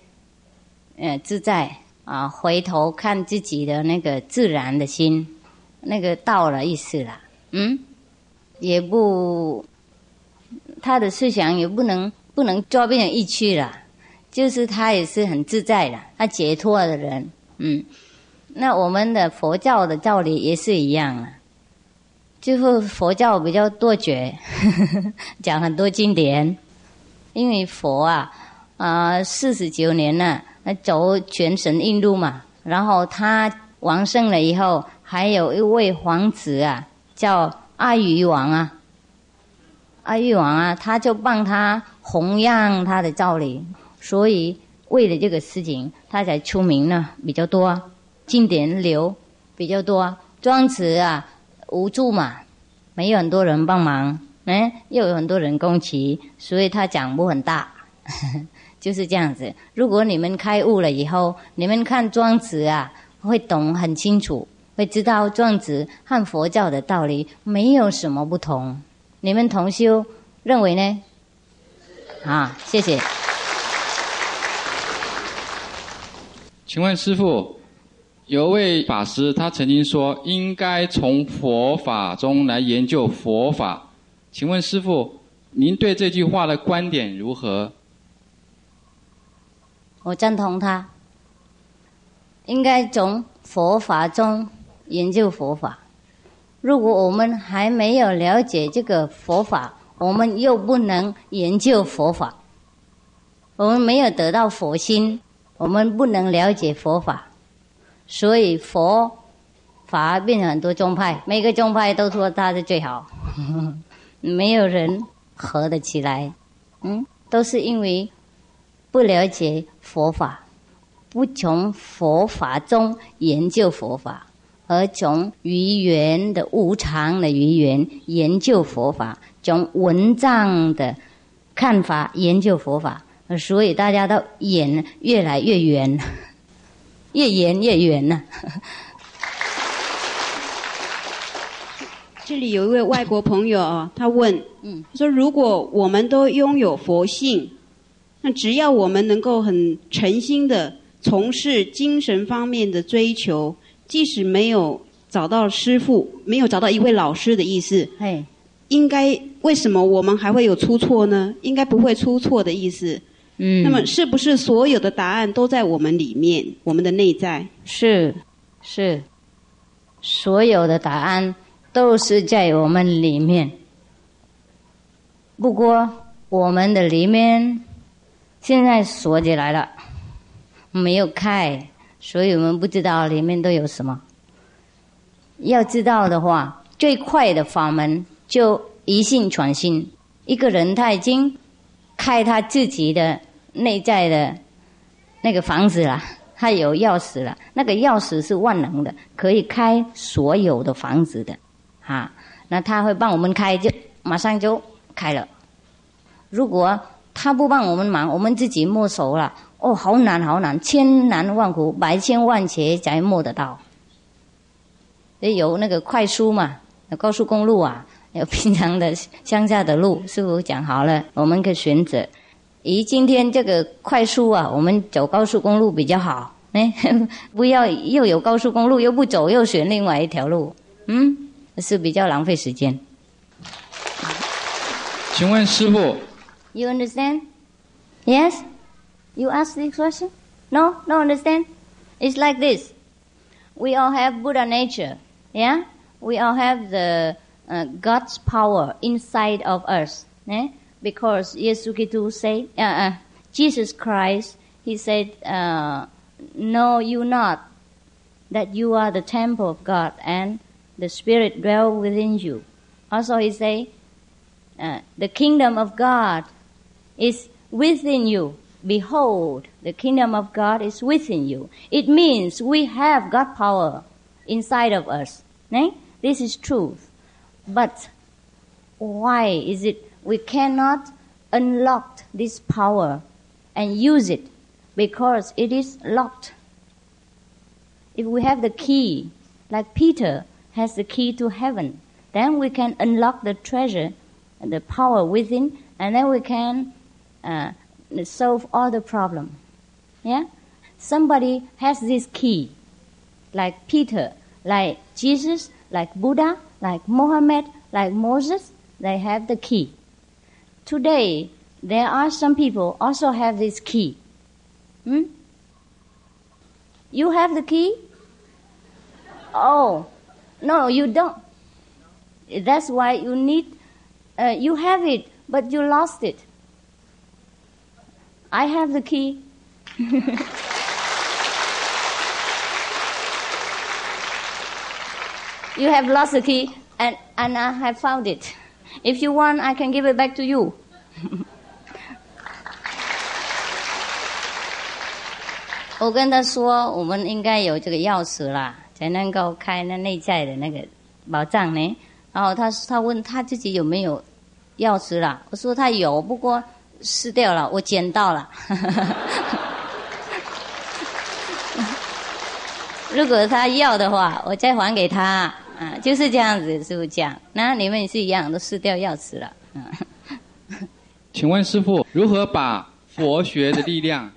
呃，自在啊，回头看自己的那个自然的心，那个道了意思了。嗯，也不，他的思想也不能不能抓变成一区了，就是他也是很自在的，他解脱的人。嗯，那我们的佛教的道理也是一样啊。就是佛教比较多绝，讲很多经典，因为佛啊啊四十九年了，走全神印度嘛，然后他完胜了以后，还有一位皇子啊，叫阿育王啊，阿育王啊，他就帮他弘扬他的道理，所以为了这个事情，他才出名呢，比较多，经典流比较多，庄子啊。无助嘛，没有很多人帮忙，哎，又有很多人攻击，所以他讲不很大，就是这样子。如果你们开悟了以后，你们看庄子啊，会懂很清楚，会知道庄子和佛教的道理没有什么不同。你们同修认为呢？啊，谢谢。请问师傅。有位法师，他曾经说，应该从佛法中来研究佛法。请问师傅，您对这句话的观点如何？我赞同他，应该从佛法中研究佛法。如果我们还没有了解这个佛法，我们又不能研究佛法。我们没有得到佛心，我们不能了解佛法。所以佛法变成很多宗派，每个宗派都说他是最好，没有人合得起来。嗯，都是因为不了解佛法，不从佛法中研究佛法，而从语言的无常的语言研究佛法，从文章的看法研究佛法，所以大家都演越来越圆。越圆越圆呢。这里有一位外国朋友啊，他问，嗯，说如果我们都拥有佛性，那只要我们能够很诚心的从事精神方面的追求，即使没有找到师傅，没有找到一位老师的意思，哎，应该为什么我们还会有出错呢？应该不会出错的意思。嗯，那么是不是所有的答案都在我们里面，我们的内在？是，是，所有的答案都是在我们里面。不过我们的里面现在锁起来了，没有开，所以我们不知道里面都有什么。要知道的话，最快的法门就一信传心。一个人他已经开他自己的。内在的那个房子了，他有钥匙了。那个钥匙是万能的，可以开所有的房子的，啊。那他会帮我们开，就马上就开了。如果他不帮我们忙，我们自己摸熟了，哦，好难好难，千难万苦，百千万劫才摸得到。有那个快书嘛，有高速公路啊，有平常的乡下的路，师傅讲好了，我们可以选择。咦，今天这个快速啊，我们走高速公路比较好。哎，不要又有高速公路又不走，又选另外一条路，嗯，是比较浪费时间。请问师傅？You understand? Yes? You ask this question? No? No understand? It's like this. We all have Buddha nature. Yeah? We all have the uh, God's power inside of us. Eh? because Yesukitu said, uh, uh, Jesus Christ, he said, uh, know you not that you are the temple of God and the Spirit dwell within you. Also he said, uh, the kingdom of God is within you. Behold, the kingdom of God is within you. It means we have God power inside of us. This is truth. But why is it we cannot unlock this power and use it because it is locked. If we have the key, like Peter has the key to heaven, then we can unlock the treasure and the power within, and then we can uh, solve all the problem. Yeah? Somebody has this key, like Peter, like Jesus, like Buddha, like Mohammed, like Moses, they have the key. Today, there are some people also have this key. Hmm? You have the key? Oh, no, you don't. That's why you need, uh, you have it, but you lost it. I have the key. you have lost the key, and, and I have found it. If you want, I can give it back to you. 我跟他说，我们应该有这个钥匙啦，才能够开那内在的那个宝藏呢。然后他他问他自己有没有钥匙啦？我说他有，不过失掉了，我捡到了。如果他要的话，我再还给他。啊，就是这样子，师傅讲。那你们也是一样，都失掉钥匙了。嗯 请问师傅，如何把佛学的力量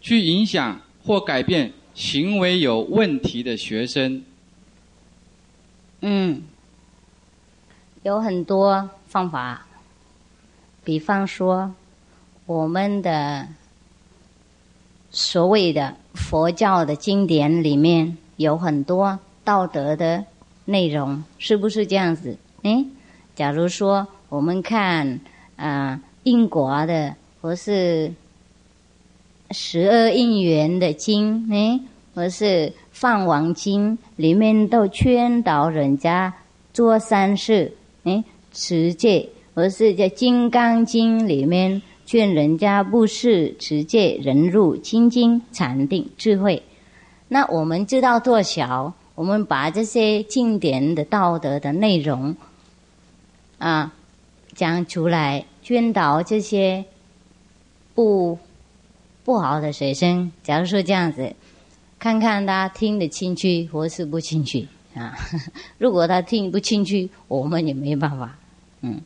去影响或改变行为有问题的学生？嗯，有很多方法，比方说，我们的所谓的佛教的经典里面有很多道德的内容，是不是这样子？哎，假如说我们看啊英国的，或是十二因缘的经，哎，或是。《放王经》里面都劝导人家做善事，哎，持戒；或是在《金刚经》里面劝人家布施、持戒、忍辱、清净、禅定、智慧。那我们知道多少？我们把这些经典的道德的内容啊讲出来，劝导这些不不好的学生。假如说这样子。看看他听得进去或是不进去啊？如果他听不进去，我们也没办法。嗯，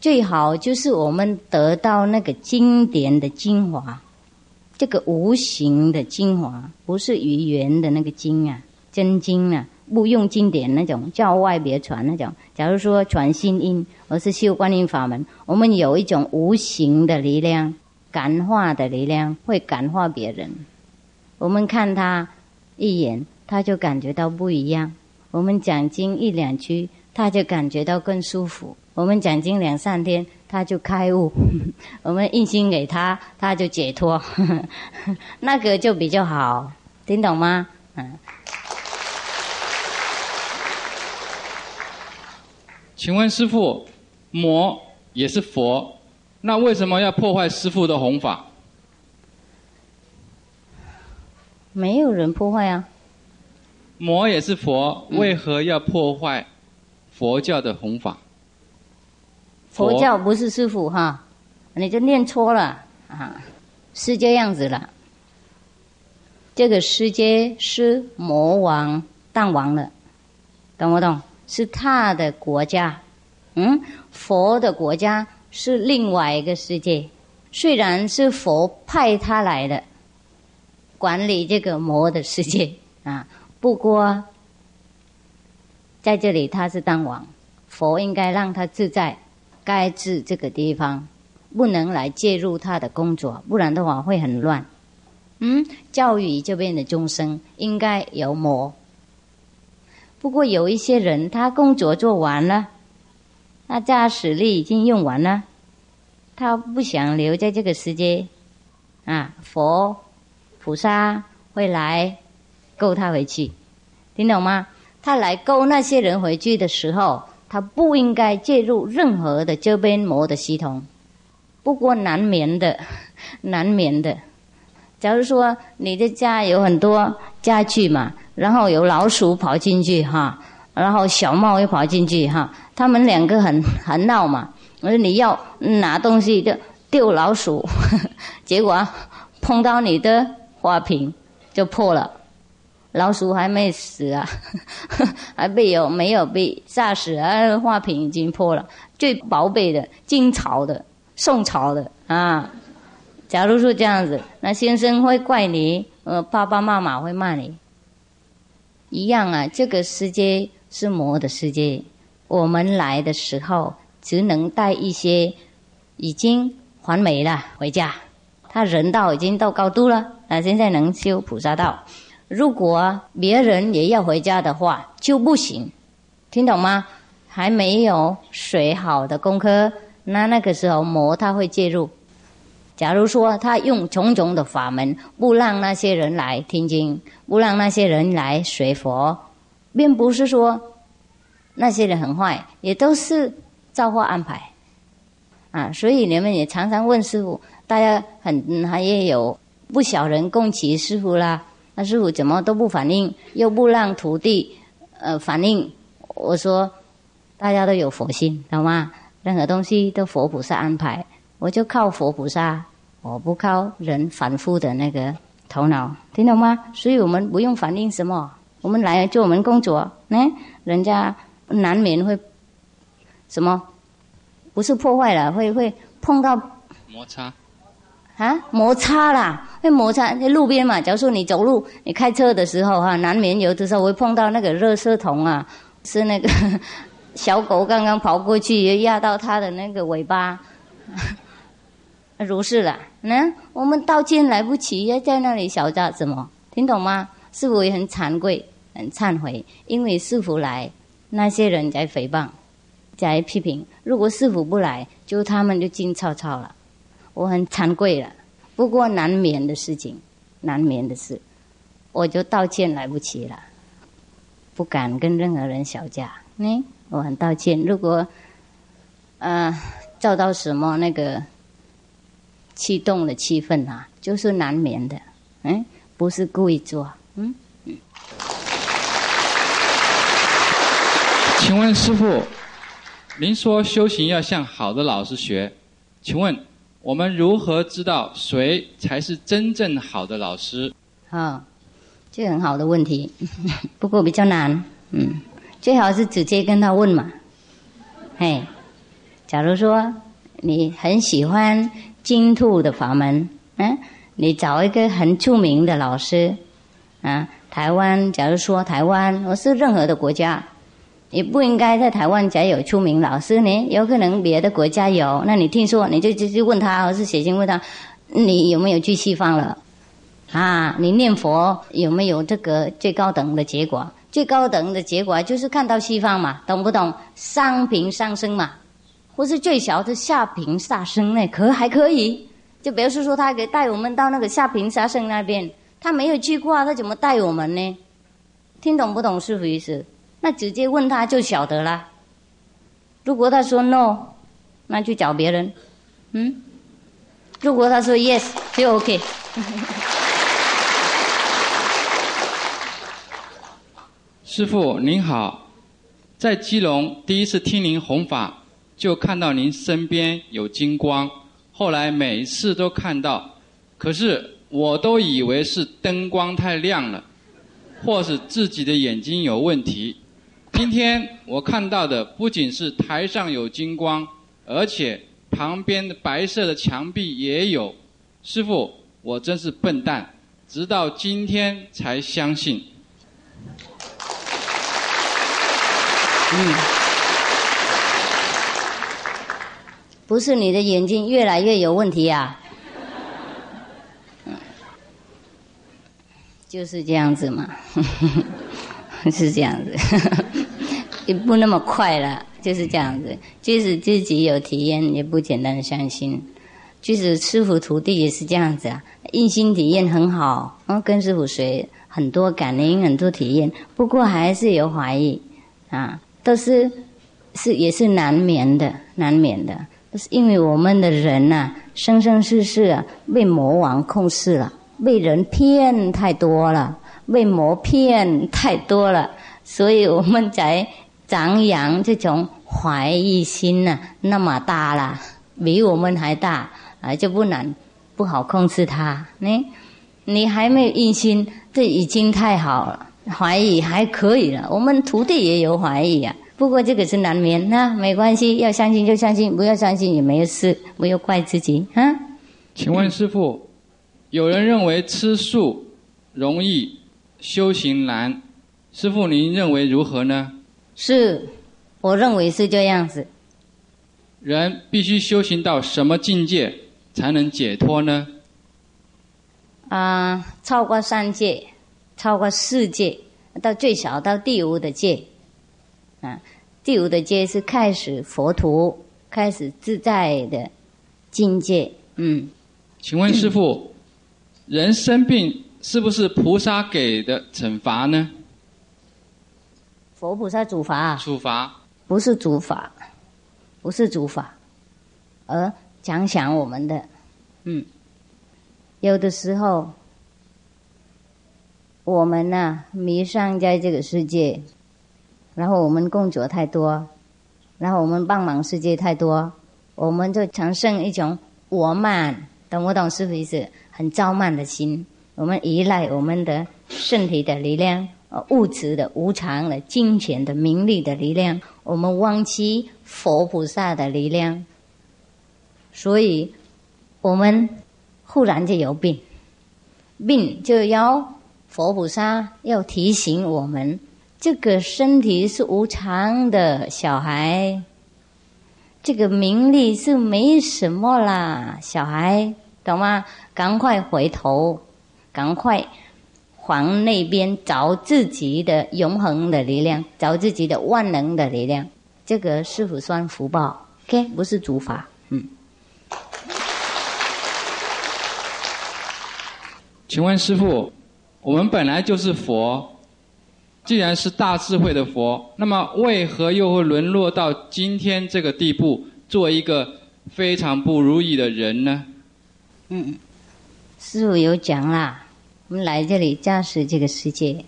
最好就是我们得到那个经典的精华，这个无形的精华，不是语言的那个经啊，真经啊，不用经典那种叫外别传那种。假如说传心音，而是修观音法门，我们有一种无形的力量，感化的力量，会感化别人。我们看他一眼，他就感觉到不一样。我们讲经一两句，他就感觉到更舒服。我们讲经两三天，他就开悟。我们印心给他，他就解脱。那个就比较好，听懂吗？嗯。请问师傅，魔也是佛，那为什么要破坏师傅的弘法？没有人破坏啊！魔也是佛，为何要破坏佛教的弘法？佛教不是师傅哈，你就念错了啊！是这样子了。这个世界是魔王当王了，懂不懂？是他的国家，嗯，佛的国家是另外一个世界。虽然是佛派他来的。管理这个魔的世界啊！不过在这里他是当王，佛应该让他自在，该治这个地方，不能来介入他的工作，不然的话会很乱。嗯，教育这边的众生应该有魔。不过有一些人，他工作做完了，他驾驶力已经用完了，他不想留在这个世界啊！佛。菩萨会来勾他回去，听懂吗？他来勾那些人回去的时候，他不应该介入任何的这边膜的系统。不过难免的，难免的。假如说你的家有很多家具嘛，然后有老鼠跑进去哈，然后小猫又跑进去哈，他们两个很很闹嘛。我说你要拿东西就丢老鼠，结果碰到你的。花瓶就破了，老鼠还没死啊，还被有没有被炸死啊？花瓶已经破了，最宝贝的金朝的宋朝的啊。假如说这样子，那先生会怪你，呃，爸爸妈妈会骂你，一样啊。这个世界是魔的世界，我们来的时候只能带一些已经还没了回家。他人道已经到高度了，那现在能修菩萨道。如果别人也要回家的话，就不行，听懂吗？还没有学好的功课，那那个时候魔他会介入。假如说他用种种的法门，不让那些人来听经，不让那些人来学佛，并不是说那些人很坏，也都是造化安排啊。所以你们也常常问师傅。大家很还也有不少人供起师傅啦，那师傅怎么都不反应，又不让徒弟呃反应。我说大家都有佛性，懂吗？任何东西都佛菩萨安排，我就靠佛菩萨，我不靠人反复的那个头脑，听懂吗？所以我们不用反应什么，我们来做我们工作，呢，人家难免会什么，不是破坏了，会会碰到摩擦。啊，摩擦啦，会摩擦。在路边嘛，假如说你走路、你开车的时候哈，难免有的时候会碰到那个热色桶啊，是那个 小狗刚刚跑过去压到它的那个尾巴，如是了。那我们道歉来不及，要在那里小扎什么？听懂吗？师傅也很惭愧、很忏悔，因为师傅来，那些人在诽谤、在批评。如果师傅不来，就他们就静悄悄了。我很惭愧了，不过难免的事情，难免的事，我就道歉来不及了，不敢跟任何人小架。嗯，我很道歉。如果，呃，遭到什么那个气动的气氛啊，就是难免的。嗯，不是故意做。嗯嗯。请问师傅，您说修行要向好的老师学，请问？我们如何知道谁才是真正好的老师？啊，这很好的问题，不过比较难。嗯，最好是直接跟他问嘛。嘿，假如说你很喜欢净土的法门，嗯，你找一个很著名的老师，啊，台湾，假如说台湾，或是任何的国家。也不应该在台湾才有出名老师呢，有可能别的国家有。那你听说，你就直接问他，或是写信问他，你有没有去西方了？啊，你念佛有没有这个最高等的结果？最高等的结果就是看到西方嘛，懂不懂？上品上升嘛，或是最小的下品下升呢？可还可以？就表示说，他给带我们到那个下品下升那边，他没有去过，他怎么带我们呢？听懂不懂是否意思？那直接问他就晓得了。如果他说 no，那就找别人。嗯，如果他说 yes，就 OK。师傅您好，在基隆第一次听您弘法，就看到您身边有金光，后来每一次都看到，可是我都以为是灯光太亮了，或是自己的眼睛有问题。今天我看到的不仅是台上有金光，而且旁边的白色的墙壁也有。师傅，我真是笨蛋，直到今天才相信。嗯，不是你的眼睛越来越有问题呀？就是这样子嘛，是这样子。也不那么快了，就是这样子。即使自己有体验，也不简单的相信。即使师傅徒弟也是这样子啊，印心体验很好，嗯，跟师傅学很多感应，很多体验。不过还是有怀疑，啊，都是是也是难免的，难免的。都是因为我们的人呐，生生世世啊，被魔王控制了，被人骗太多了，被魔骗太多了，所以我们才。张扬这种怀疑心呢，那么大了，比我们还大啊，就不难不好控制他。你你还没有印心，这已经太好了。怀疑还可以了，我们徒弟也有怀疑啊。不过这个是难免，那没关系，要相信就相信，不要相信也没事，不要怪自己啊。请问师傅，有人认为吃素容易，修行难，师傅您认为如何呢？是，我认为是这样子。人必须修行到什么境界才能解脱呢？啊，超过三界，超过四界，到最少到第五的界。啊，第五的界是开始佛陀开始自在的境界。嗯，请问师傅，人生病是不是菩萨给的惩罚呢？佛菩萨主法，处罚不是主法，不是主法，而讲想我们的，嗯，有的时候我们呢迷上在这个世界，然后我们工作太多，然后我们帮忙世界太多，我们就产生一种我慢，懂不懂？是不是很傲慢的心？我们依赖我们的身体的力量。呃，物质的、无常的、金钱的、名利的力量，我们忘记佛菩萨的力量，所以我们忽然就有病，病就要佛菩萨要提醒我们，这个身体是无常的，小孩，这个名利是没什么啦，小孩，懂吗？赶快回头，赶快往那边找自己的永恒的力量，找自己的万能的力量。这个是否算福报，OK，不是主法。嗯，请问师傅，我们本来就是佛，既然是大智慧的佛，那么为何又会沦落到今天这个地步，做一个非常不如意的人呢？嗯，师傅有讲啦，我们来这里驾驶这个世界，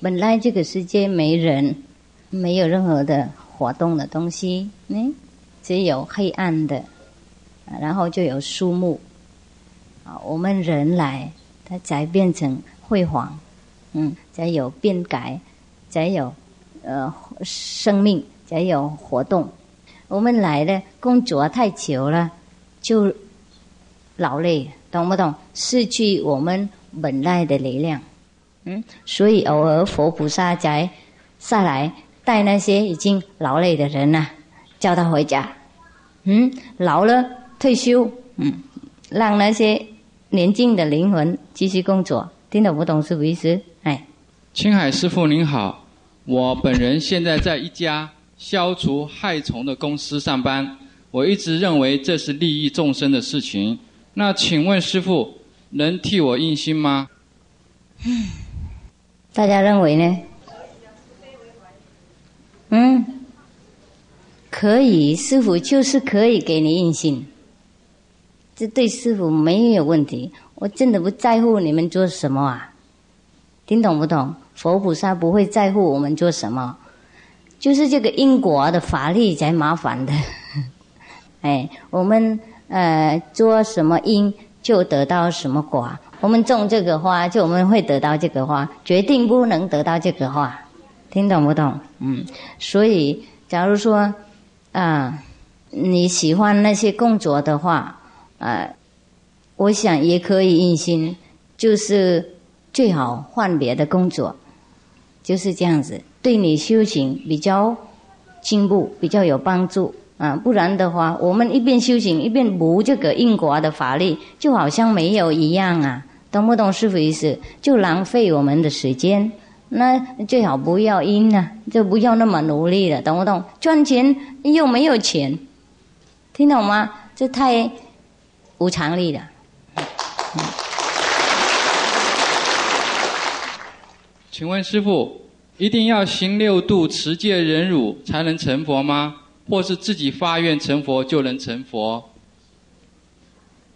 本来这个世界没人，没有任何的。活动的东西，嗯，只有黑暗的，然后就有树木，啊，我们人来，它才变成辉煌，嗯，才有变改，才有呃生命，才有活动。我们来的工作太久了，就劳累，懂不懂？失去我们本来的力量，嗯，所以偶尔佛菩萨才下来。带那些已经劳累的人呐，叫他回家。嗯，老了退休。嗯，让那些年轻的灵魂继续工作。听得不懂是不意思？哎，青海师傅您好，我本人现在在一家消除害虫的公司上班。我一直认为这是利益众生的事情。那请问师傅能替我印心吗？嗯，大家认为呢？嗯，可以，师傅就是可以给你印信，这对师傅没有问题。我真的不在乎你们做什么啊，听懂不懂？佛菩萨不会在乎我们做什么，就是这个因果的法力才麻烦的。哎，我们呃做什么因就得到什么果，我们种这个花就我们会得到这个花，决定不能得到这个花。听懂不懂？嗯，所以假如说啊，你喜欢那些工作的话，啊，我想也可以用心，就是最好换别的工作，就是这样子，对你修行比较进步，比较有帮助啊。不然的话，我们一边修行一边补这个因果的法力，就好像没有一样啊。懂不懂师傅意思？就浪费我们的时间。那最好不要因呢，就不要那么努力了，懂不懂？赚钱又没有钱，听懂吗？这太无常力了。请问师傅，一定要行六度持戒忍辱才能成佛吗？或是自己发愿成佛就能成佛？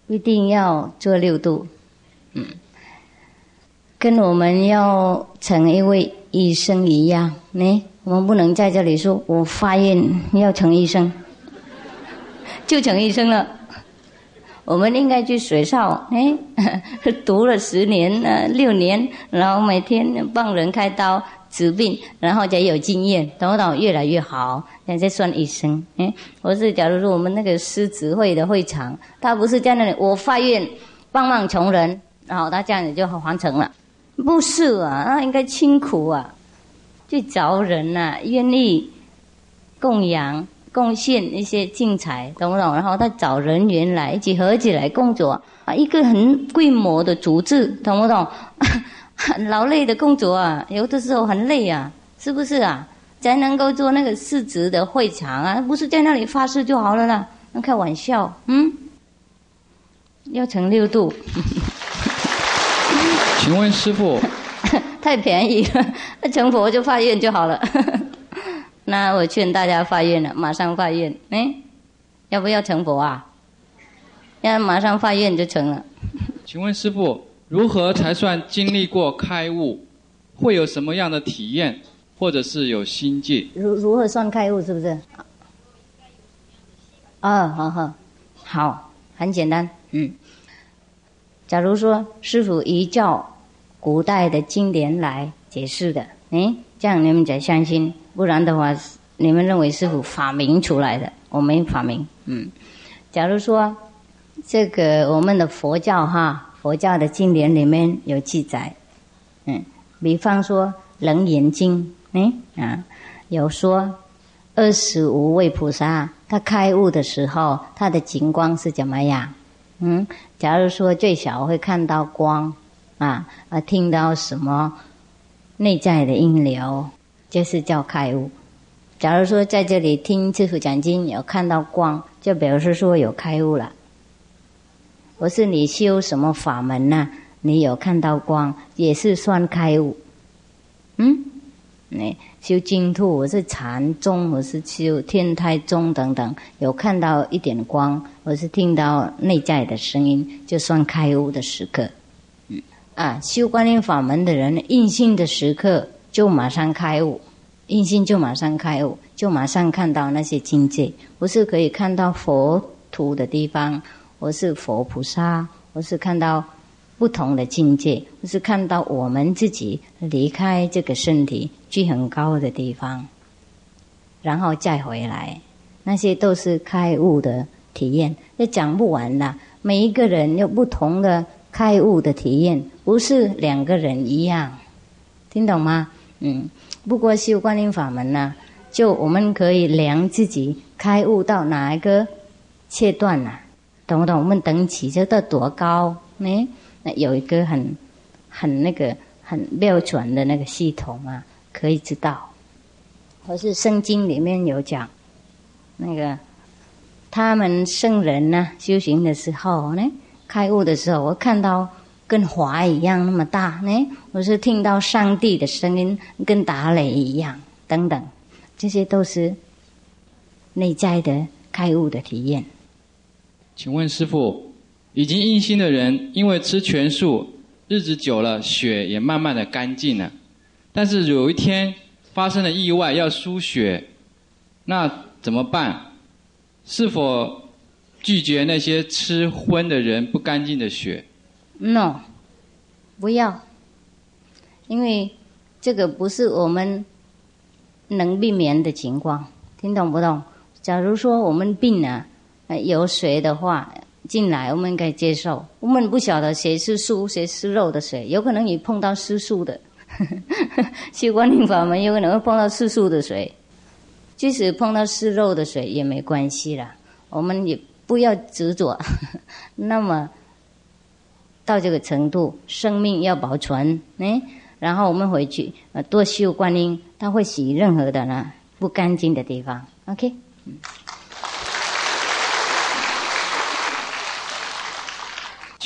一定要做六度，嗯。跟我们要成一位医生一样，呢，我们不能在这里说我发愿要成医生，就成医生了。我们应该去学校，哎，读了十年、呃六年，然后每天帮人开刀治病，然后才有经验，等等越来越好，现在算医生。哎，我是假如说我们那个狮子会的会长，他不是在那里我发愿帮忙穷人，然后他这样子就完成了。不是啊，那应该辛苦啊，去找人呐，愿意供养、贡献一些净财，懂不懂？然后他找人员来一起合起来工作啊，一个很规模的组织，懂不懂？很 劳累的工作啊，有的时候很累啊，是不是啊？才能够做那个市值的会场啊，不是在那里发誓就好了啦？那开玩笑，嗯，要成六度。请问师傅，太便宜了，成佛就发愿就好了。那我劝大家发愿了，马上发愿，哎，要不要成佛啊？要马上发愿就成了。请问师傅，如何才算经历过开悟？会有什么样的体验，或者是有心界？如如何算开悟？是不是？啊，好好好，很简单，嗯。假如说师傅依照古代的经典来解释的，哎，这样你们才相信；不然的话，你们认为师傅发明出来的，我没发明。嗯，假如说这个我们的佛教哈，佛教的经典里面有记载，嗯，比方说《楞严经》，嗯啊，有说二十五位菩萨他开悟的时候，他的情光是怎么样？嗯，假如说最小会看到光，啊啊，听到什么内在的音流，就是叫开悟。假如说在这里听师傅讲经，有看到光，就表示说有开悟了。不是你修什么法门呐？你有看到光，也是算开悟。嗯，你修净土，我是禅宗，我是修天台宗等等，有看到一点光，我是听到内在的声音，就算开悟的时刻。嗯啊，修观音法门的人，印性的时刻就马上开悟，印性就马上开悟，就马上看到那些境界，不是可以看到佛土的地方。我是佛菩萨，我是看到不同的境界，我是看到我们自己离开这个身体去很高的地方，然后再回来，那些都是开悟的体验，那讲不完的。每一个人有不同的开悟的体验，不是两个人一样，听懂吗？嗯，不过修观音法门呢，就我们可以量自己开悟到哪一个阶段呢？懂不懂？我们等级就到多高呢？那有一个很、很那个、很标准的那个系统啊，可以知道。或是圣经里面有讲，那个他们圣人呢修行的时候呢，开悟的时候，我看到跟华一样那么大呢，我是听到上帝的声音跟打雷一样等等，这些都是内在的开悟的体验。请问师傅，已经阴心的人，因为吃全素，日子久了，血也慢慢的干净了。但是有一天发生了意外，要输血，那怎么办？是否拒绝那些吃荤的人不干净的血？No，不要，因为这个不是我们能避免的情况，听懂不懂？假如说我们病了。有水的话进来，我们可以接受。我们不晓得谁是素谁是肉的水，有可能你碰到吃素的，去观音法门有可能会碰到吃素的水。即使碰到吃肉的水也没关系啦，我们也不要执着。那么到这个程度，生命要保存，哎，然后我们回去呃多修观音，他会洗任何的呢不干净的地方。OK，嗯。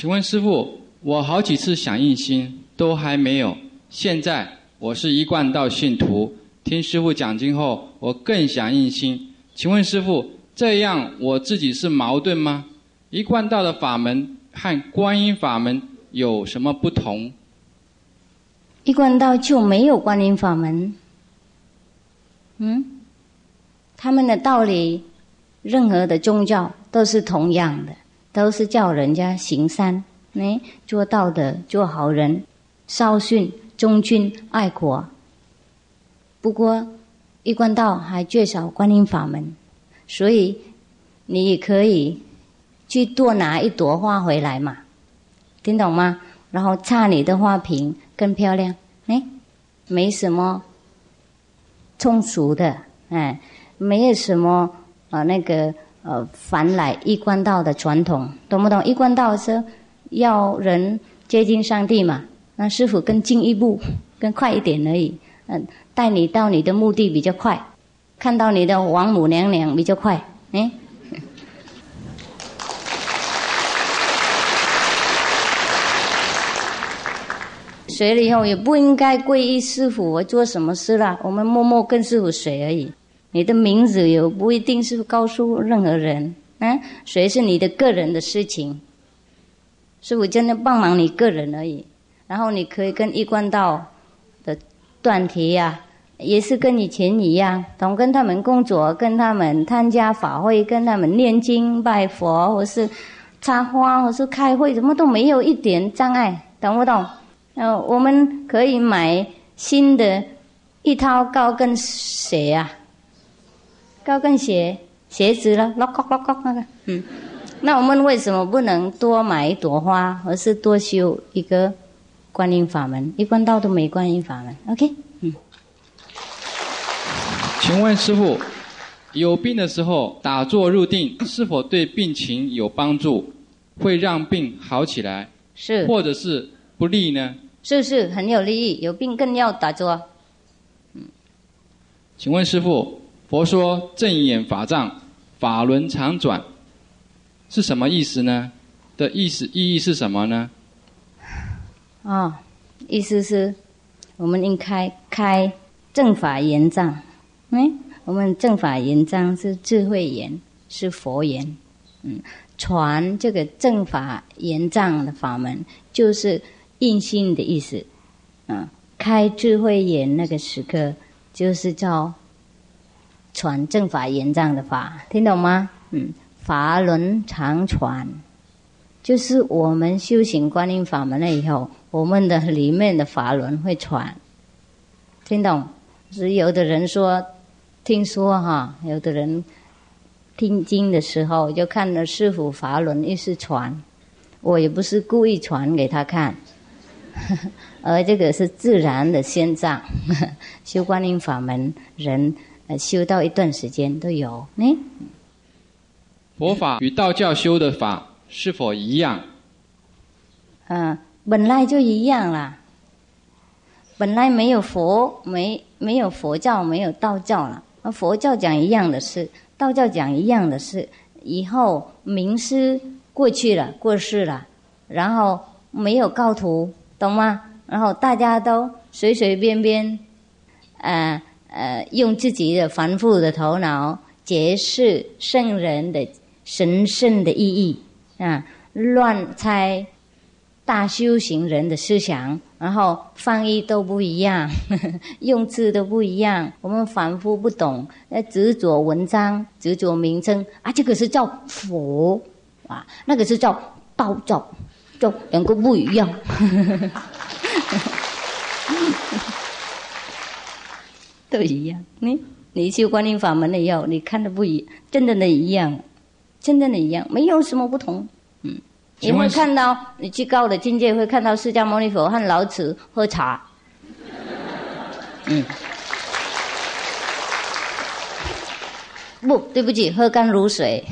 请问师傅，我好几次想印心都还没有。现在我是一贯道信徒，听师傅讲经后，我更想印心。请问师傅，这样我自己是矛盾吗？一贯道的法门和观音法门有什么不同？一贯道就没有观音法门。嗯，他们的道理，任何的宗教都是同样的。都是叫人家行善，哎，做道德，做好人，孝顺、忠君、爱国。不过，一贯道还缺少观音法门，所以你也可以去多拿一朵花回来嘛，听懂吗？然后插你的花瓶更漂亮，哎，没什么充足的，哎，没有什么啊那个。呃，凡来一贯道的传统，懂不懂？一贯道是要人接近上帝嘛？那师傅更进一步，更快一点而已。嗯，带你到你的目的比较快，看到你的王母娘娘比较快。哎，学了以后也不应该皈依师傅，我做什么事了？我们默默跟师傅学而已。你的名字也不一定是告诉任何人，嗯，谁是你的个人的事情，是我真的帮忙你个人而已。然后你可以跟一贯道的断题呀，也是跟以前一样，同跟他们工作，跟他们参加法会，跟他们念经拜佛，或是插花，或是开会，什么都没有一点障碍，懂不懂？呃，我们可以买新的一套高跟鞋啊。高跟鞋，鞋子了，咯咯咯咯那个，嗯，那我们为什么不能多买一朵花，而是多修一个观音法门？一贯道都没观音法门。OK，嗯。请问师傅，有病的时候打坐入定，是否对病情有帮助？会让病好起来？是，或者是不利呢？是是，很有利益。有病更要打坐。嗯。请问师傅，佛说正眼法藏，法轮常转，是什么意思呢？的意思意义是什么呢？啊，意思是，我们应开开正法言藏。嗯，我们正法言章是智慧言，是佛言。嗯，传这个正法言藏的法门，就是印心的意思。嗯，开智慧眼那个时刻，就是叫传正法言藏的法，听懂吗？嗯，法轮常传，就是我们修行观音法门了以后，我们的里面的法轮会传，听懂？是有的人说。听说哈，有的人听经的时候就看了师傅法轮一是传，我也不是故意传给他看，而这个是自然的现象。修观音法门人修到一段时间都有呢。佛法与道教修的法是否一样？嗯，本来就一样啦。本来没有佛，没没有佛教，没有道教了。佛教讲一样的事，道教讲一样的事。以后名师过去了，过世了，然后没有高徒，懂吗？然后大家都随随便便，呃呃，用自己的繁复的头脑解释圣人的神圣的意义啊，乱猜。大修行人的思想，然后翻译都不一样，用字都不一样，我们反复不懂，呃，执着文章，执着名称啊，这个是叫佛啊，那个是叫道教，就两个不一样，都一样。你你修观音法门的药，你看的不一，真正的一样，真正的一样，没有什么不同。嗯你会看到，你去高的境界会看到释迦牟尼佛和老子喝茶。嗯，不对不起，喝甘露水。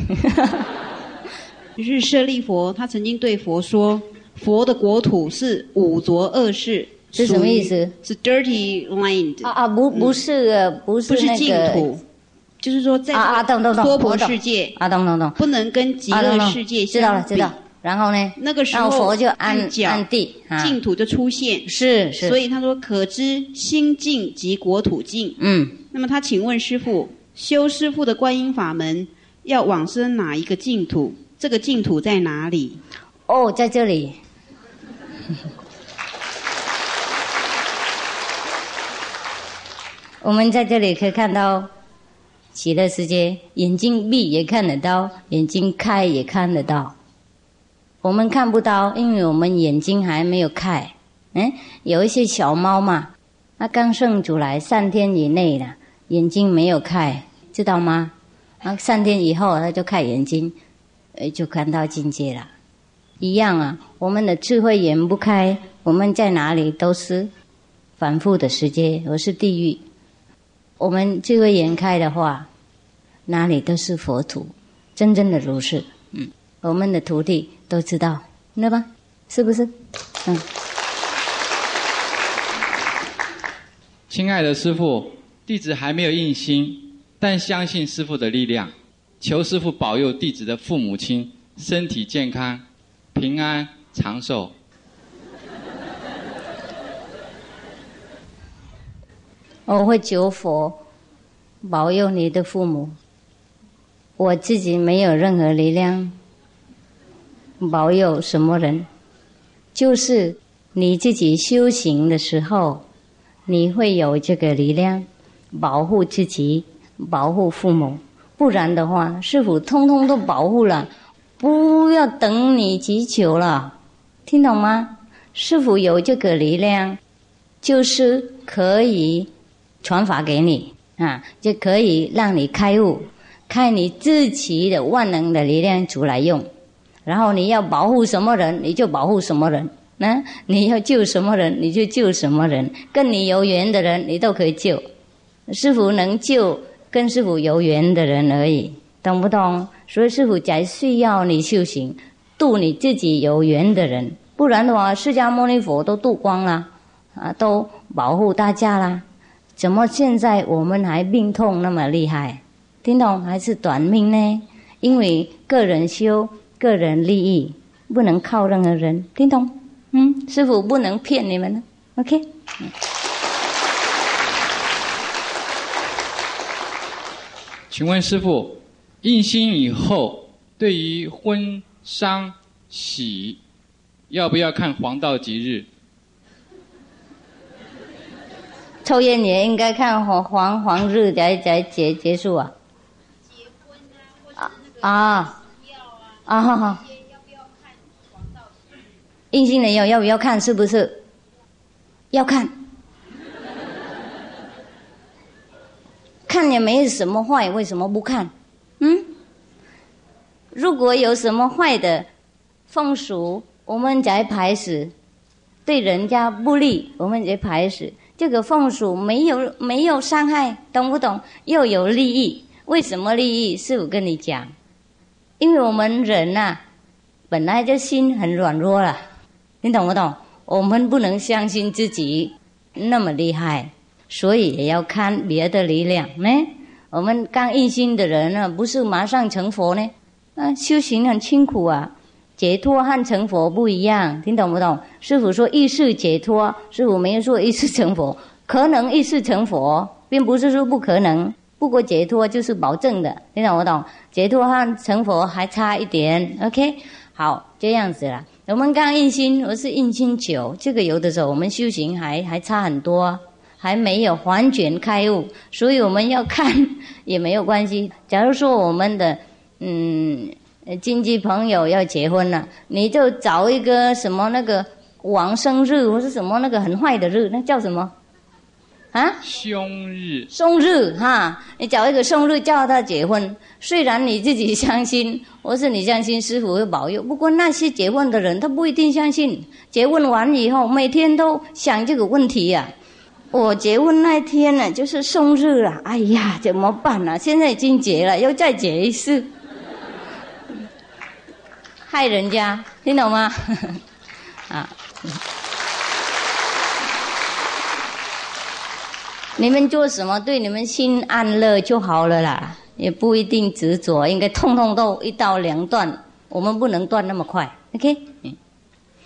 就是舍利佛，他曾经对佛说：“佛的国土是五浊恶世，是什么意思？是 dirty land。”啊啊，不不是不是那个净土，就是说在娑婆世界啊，懂懂懂，不能跟极乐世界知道了知道。然后呢？那个时候佛就安安地，净土就出现。是是。所以他说：“可知心净即国土净。”嗯。那么他请问师傅，修师傅的观音法门要往生哪一个净土？这个净土在哪里？哦，在这里。我们在这里可以看到极乐世界，眼睛闭也看得到，眼睛开也看得到。我们看不到，因为我们眼睛还没有开。嗯，有一些小猫嘛，它刚生出来三天以内的，眼睛没有开，知道吗？啊，三天以后它就开眼睛，呃，就看到境界了。一样啊，我们的智慧眼不开，我们在哪里都是反复的世界，而是地狱。我们智慧眼开的话，哪里都是佛土，真正的如是。嗯，我们的徒弟。都知道，那吧？是不是？嗯。亲爱的师傅，弟子还没有印心，但相信师傅的力量，求师傅保佑弟子的父母亲身体健康、平安长寿。我会求佛保佑你的父母，我自己没有任何力量。保佑什么人？就是你自己修行的时候，你会有这个力量保护自己、保护父母。不然的话，师傅通通都保护了，不要等你祈求了，听懂吗？师傅有这个力量，就是可以传法给你啊，就可以让你开悟，开你自己的万能的力量出来用。然后你要保护什么人，你就保护什么人。那你要救什么人，你就救什么人。跟你有缘的人，你都可以救。师傅能救跟师傅有缘的人而已，懂不懂？所以师傅才需要你修行，度你自己有缘的人。不然的话，释迦牟尼佛都度光了，啊，都保护大家啦。怎么现在我们还病痛那么厉害？听懂还是短命呢？因为个人修，个人利益，不能靠任何人。听懂？嗯，师傅不能骗你们。OK。请问师傅，印心以后，对于婚丧喜，要不要看黄道吉日？抽烟也应该看黄黄黄日才才结结束啊。结婚啊，啊啊啊！哈硬性的要要不要看？是不是？要看。看也没什么坏，为什么不看？嗯？如果有什么坏的风俗，我们才排斥，对人家不利，我们在排斥。这个风俗没有没有伤害，懂不懂？又有利益，为什么利益？师傅跟你讲，因为我们人呐，本来就心很软弱了，你懂不懂？我们不能相信自己那么厉害，所以也要看别的力量呢。我们刚一心的人呢，不是马上成佛呢，啊，修行很辛苦啊。解脱和成佛不一样，听懂不懂？师傅说意识解脱，师傅没有说意识成佛，可能意识成佛，并不是说不可能。不过解脱就是保证的，听懂不懂？解脱和成佛还差一点。OK，好，这样子啦。我们刚印心，我是印心九，这个有的时候我们修行还还差很多，还没有完全开悟，所以我们要看 也没有关系。假如说我们的嗯。亲戚朋友要结婚了，你就找一个什么那个王生日或是什么那个很坏的日，那叫什么？啊？凶日。凶日哈，你找一个凶日叫他结婚。虽然你自己相信，或是你相信师傅会保佑，不过那些结婚的人他不一定相信。结婚完以后，每天都想这个问题呀。我结婚那天呢，就是凶日了，哎呀，怎么办呢？现在已经结了，要再结一次。害人家，听懂吗？啊！你们做什么对你们心安乐就好了啦，也不一定执着，应该痛痛都一刀两断。我们不能断那么快，OK？嗯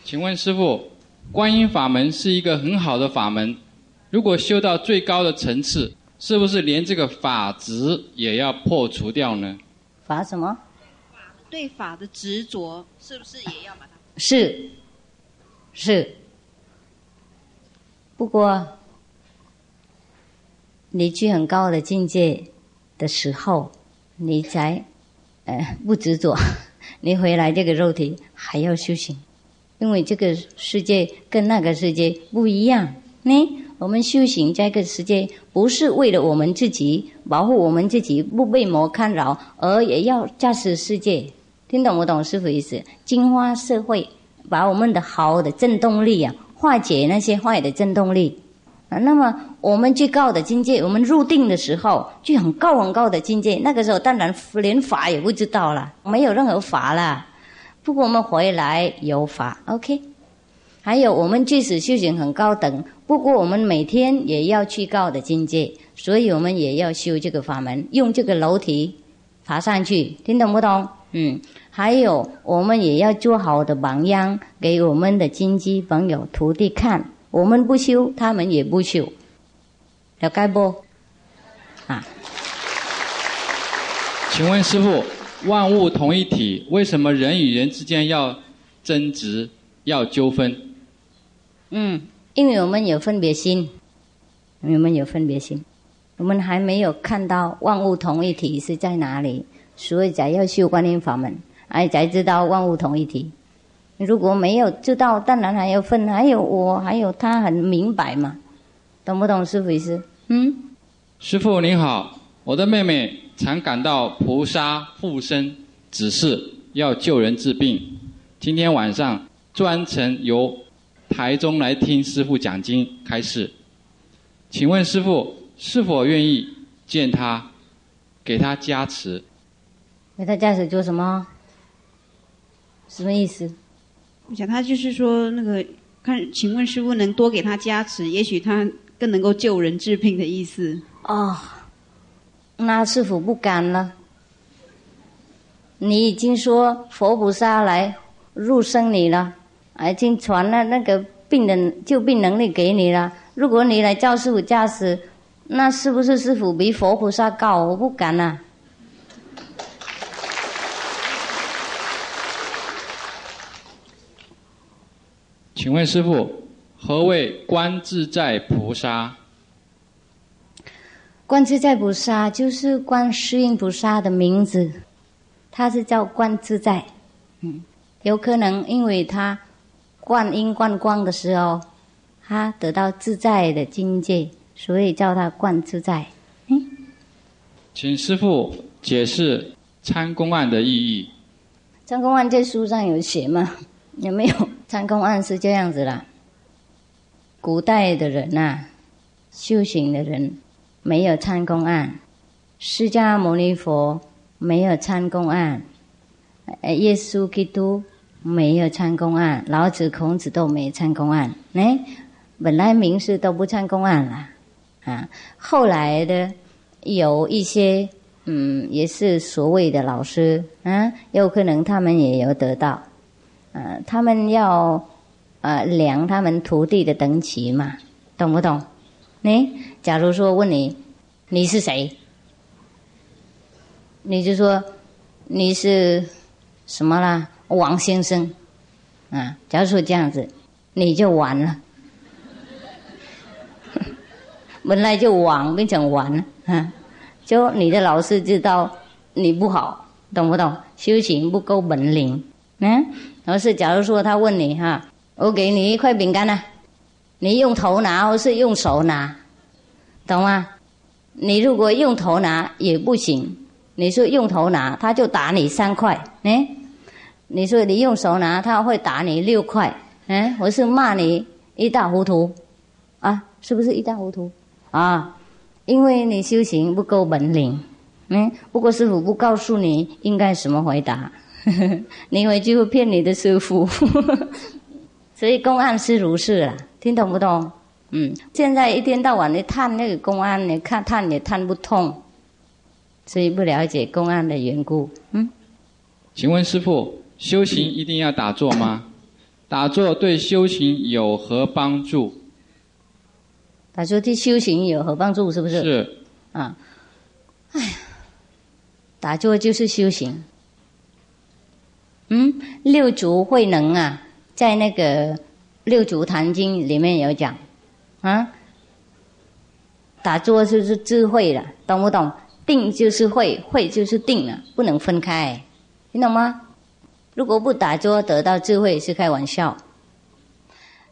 请问师傅，观音法门是一个很好的法门，如果修到最高的层次，是不是连这个法执也要破除掉呢？法什么？对法的执着，是不是也要把它？是，是。不过，你去很高的境界的时候，你才呃不执着。你回来这个肉体还要修行，因为这个世界跟那个世界不一样。呢，我们修行这个世界不是为了我们自己保护我们自己不被魔干扰，而也要驾驶世界。听懂不懂师傅意思？净化社会，把我们的好的振动力啊，化解那些坏的振动力啊。那么我们最高的境界，我们入定的时候，就很高很高的境界。那个时候当然连法也不知道了，没有任何法了。不过我们回来有法，OK。还有我们即使修行很高等，不过我们每天也要去高的境界，所以我们也要修这个法门，用这个楼梯爬上去。听懂不懂？嗯，还有我们也要做好的榜样，给我们的亲戚朋友、徒弟看。我们不修，他们也不修，了解不？啊？请问师傅，万物同一体，为什么人与人之间要争执、要纠纷？嗯，因为我们有分别心，我们有分别心，我们还没有看到万物同一体是在哪里。所以才要修观音法门，哎，才知道万物同一体。如果没有知道，当然还有分，还有我，还有他，很明白嘛，懂不懂师傅意思？嗯。师傅您好，我的妹妹常感到菩萨附身指示，要救人治病。今天晚上专程由台中来听师傅讲经开示，请问师傅是否愿意见他，给他加持？给他加持做什么？什么意思？我想他就是说那个，看，请问师傅能多给他加持，也许他更能够救人治病的意思。哦，那师傅不敢了。你已经说佛菩萨来入生你了，已经传了那个病人救病能力给你了。如果你来叫师傅加持，那是不是师傅比佛菩萨高？我不敢呐。请问师傅，何谓观自在菩萨？观自在菩萨就是观世音菩萨的名字，他是叫观自在。嗯，有可能因为他观音观光的时候，他得到自在的境界，所以叫他观自在。嗯，请师傅解释参公案的意义。参公案在书上有写吗？有没有？参公案是这样子啦。古代的人呐，修行的人没有参公案，释迦牟尼佛没有参公案，耶稣基督没有参公案，老子、孔子都没参公案。哎，本来名士都不参公案了啊。后来的有一些，嗯，也是所谓的老师啊，有可能他们也有得到。他们要呃量他们徒弟的等级嘛，懂不懂？你假如说问你你是谁，你就说你是什么啦，王先生啊。假如说这样子，你就完了，本来就王变成完了啊，就你的老师知道你不好，懂不懂？修行不够本领，嗯。而是，假如说他问你哈，我给你一块饼干呢，你用头拿或是用手拿，懂吗？你如果用头拿也不行，你说用头拿，他就打你三块，哎，你说你用手拿，他会打你六块，哎，我是骂你一塌糊涂，啊，是不是一塌糊涂？啊，因为你修行不够本领，嗯，不过师傅不告诉你应该什么回答。你回去会骗你的师傅，所以公案是如是了，听懂不懂？嗯，现在一天到晚的探那个公案，你看探也探不通，所以不了解公案的缘故。嗯，请问师傅，修行一定要打坐吗？打坐对修行有何帮助？打坐对修行有何帮助？是不是？是。啊，哎呀，打坐就是修行。嗯，六祖慧能啊，在那个《六祖坛经》里面有讲，啊，打坐就是智慧了，懂不懂？定就是慧，慧就是定了，不能分开，听懂吗？如果不打坐得到智慧是开玩笑。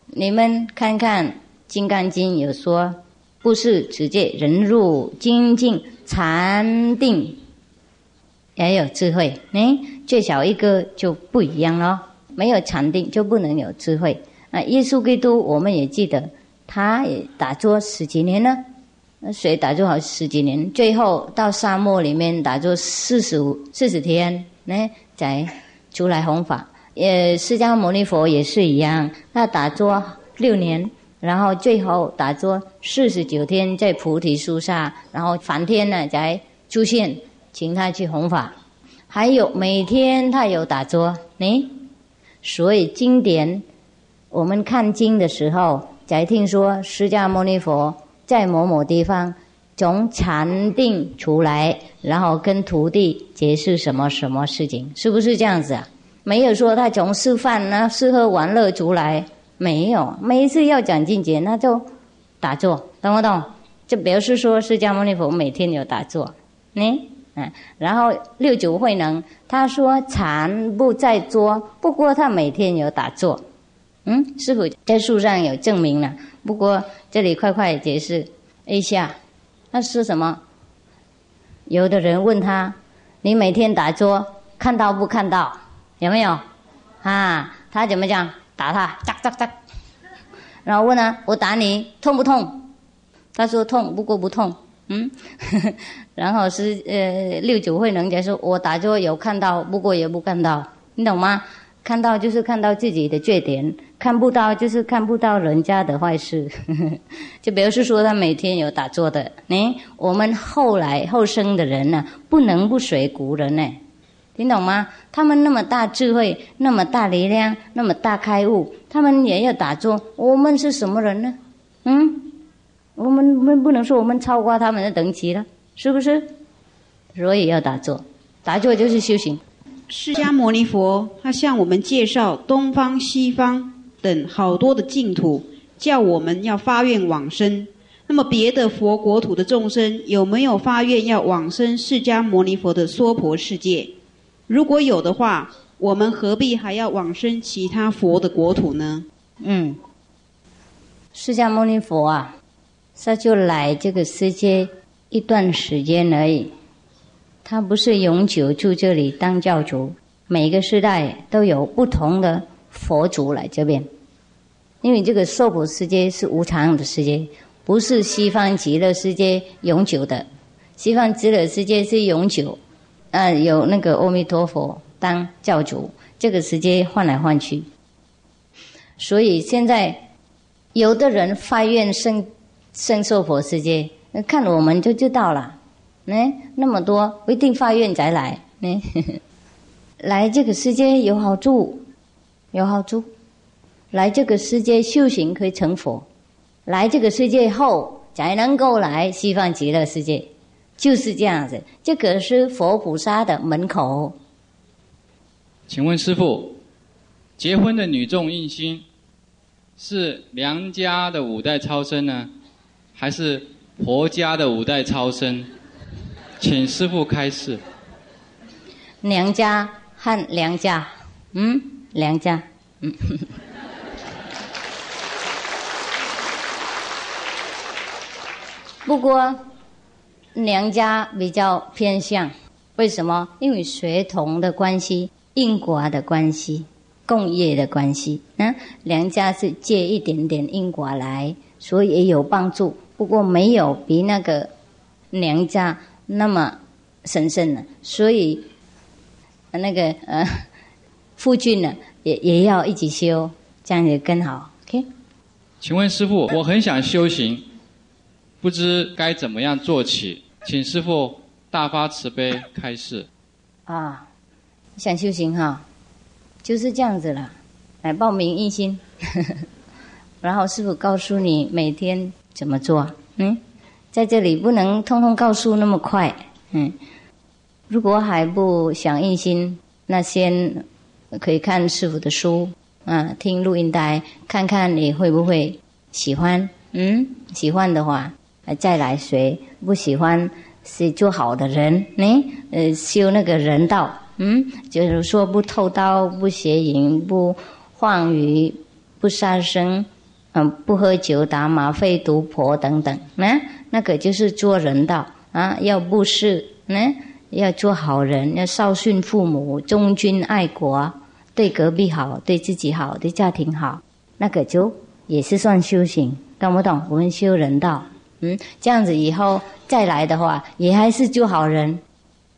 你们看看《金刚经》有说，不是直接人入精进禅定。也有智慧，哎，最小一个就不一样了。没有禅定就不能有智慧。那，耶稣基督我们也记得，他也打坐十几年呢。那谁打坐好十几年？最后到沙漠里面打坐四十五四十天，呢，才出来弘法。呃释迦牟尼佛也是一样，他打坐六年，然后最后打坐四十九天在菩提树下，然后梵天呢才出现。请他去弘法，还有每天他有打坐，呢，所以经典我们看经的时候，才听说释迦牟尼佛在某某地方从禅定出来，然后跟徒弟解释什么什么事情，是不是这样子啊？没有说他从吃饭呢、吃喝玩乐出来，没有。每一次要讲境界，那就打坐，懂不懂？就表示说释迦牟尼佛每天有打坐，呢。嗯，然后六祖慧能他说禅不在坐，不过他每天有打坐。嗯，师傅在书上有证明了，不过这里快快解释一下，那是什么？有的人问他，你每天打坐看到不看到？有没有？啊，他怎么讲？打他，扎扎扎。然后问他：“我打你痛不痛？”他说：“痛，不过不痛。”嗯，然后是呃六九慧能解说：“我打坐有看到，不过也不看到，你懂吗？看到就是看到自己的缺点，看不到就是看不到人家的坏事。就比如是说他每天有打坐的，哎，我们后来后生的人呢，不能不随古人呢。”听懂吗？他们那么大智慧，那么大力量，那么大开悟，他们也要打坐。我们是什么人呢？嗯，我们我们不能说我们超过他们的等级了，是不是？所以要打坐，打坐就是修行。释迦牟尼佛他向我们介绍东方、西方等好多的净土，叫我们要发愿往生。那么别的佛国土的众生有没有发愿要往生释迦牟尼佛的娑婆世界？如果有的话，我们何必还要往生其他佛的国土呢？嗯，释迦牟尼佛啊，他就来这个世界一段时间而已，他不是永久住这里当教主。每个时代都有不同的佛祖来这边，因为这个娑婆世界是无常的世界，不是西方极乐世界永久的。西方极乐世界是永久。呃，有那个阿弥陀佛当教主，这个时间换来换去，所以现在有的人发愿生生受佛世界，看我们就知道了。哎，那么多不一定发愿再来，哎，来这个世界有好处，有好处，来这个世界修行可以成佛，来这个世界后才能够来西方极乐世界。就是这样子，这个是佛菩萨的门口。请问师傅，结婚的女众印心是娘家的五代超生呢，还是婆家的五代超生？请师傅开示。娘家和娘家，嗯，娘家，嗯。不过。娘家比较偏向，为什么？因为血统的关系、因果的关系、共业的关系。嗯，娘家是借一点点因果来，所以也有帮助。不过没有比那个娘家那么神圣了，所以那个呃，夫君呢也也要一起修，这样也更好。OK？请问师傅，我很想修行，不知该怎么样做起？请师傅大发慈悲开示。啊，想修行哈，就是这样子了。来报名一心，然后师傅告诉你每天怎么做。嗯，在这里不能通通告诉那么快。嗯，如果还不想一心，那先可以看师傅的书，啊，听录音带，看看你会不会喜欢。嗯，喜欢的话。再来学，不喜欢是做好的人，呢，呃，修那个人道，嗯，就是说不偷刀，不邪淫，不妄语，不杀生，嗯，不喝酒、打麻、废毒婆等等，那那个就是做人道啊，要布施，呢，要做好人，要孝顺父母，忠君爱国，对隔壁好，对自己好，对家庭好，那个就也是算修行，懂不懂？我们修人道。嗯，这样子以后再来的话，也还是做好人，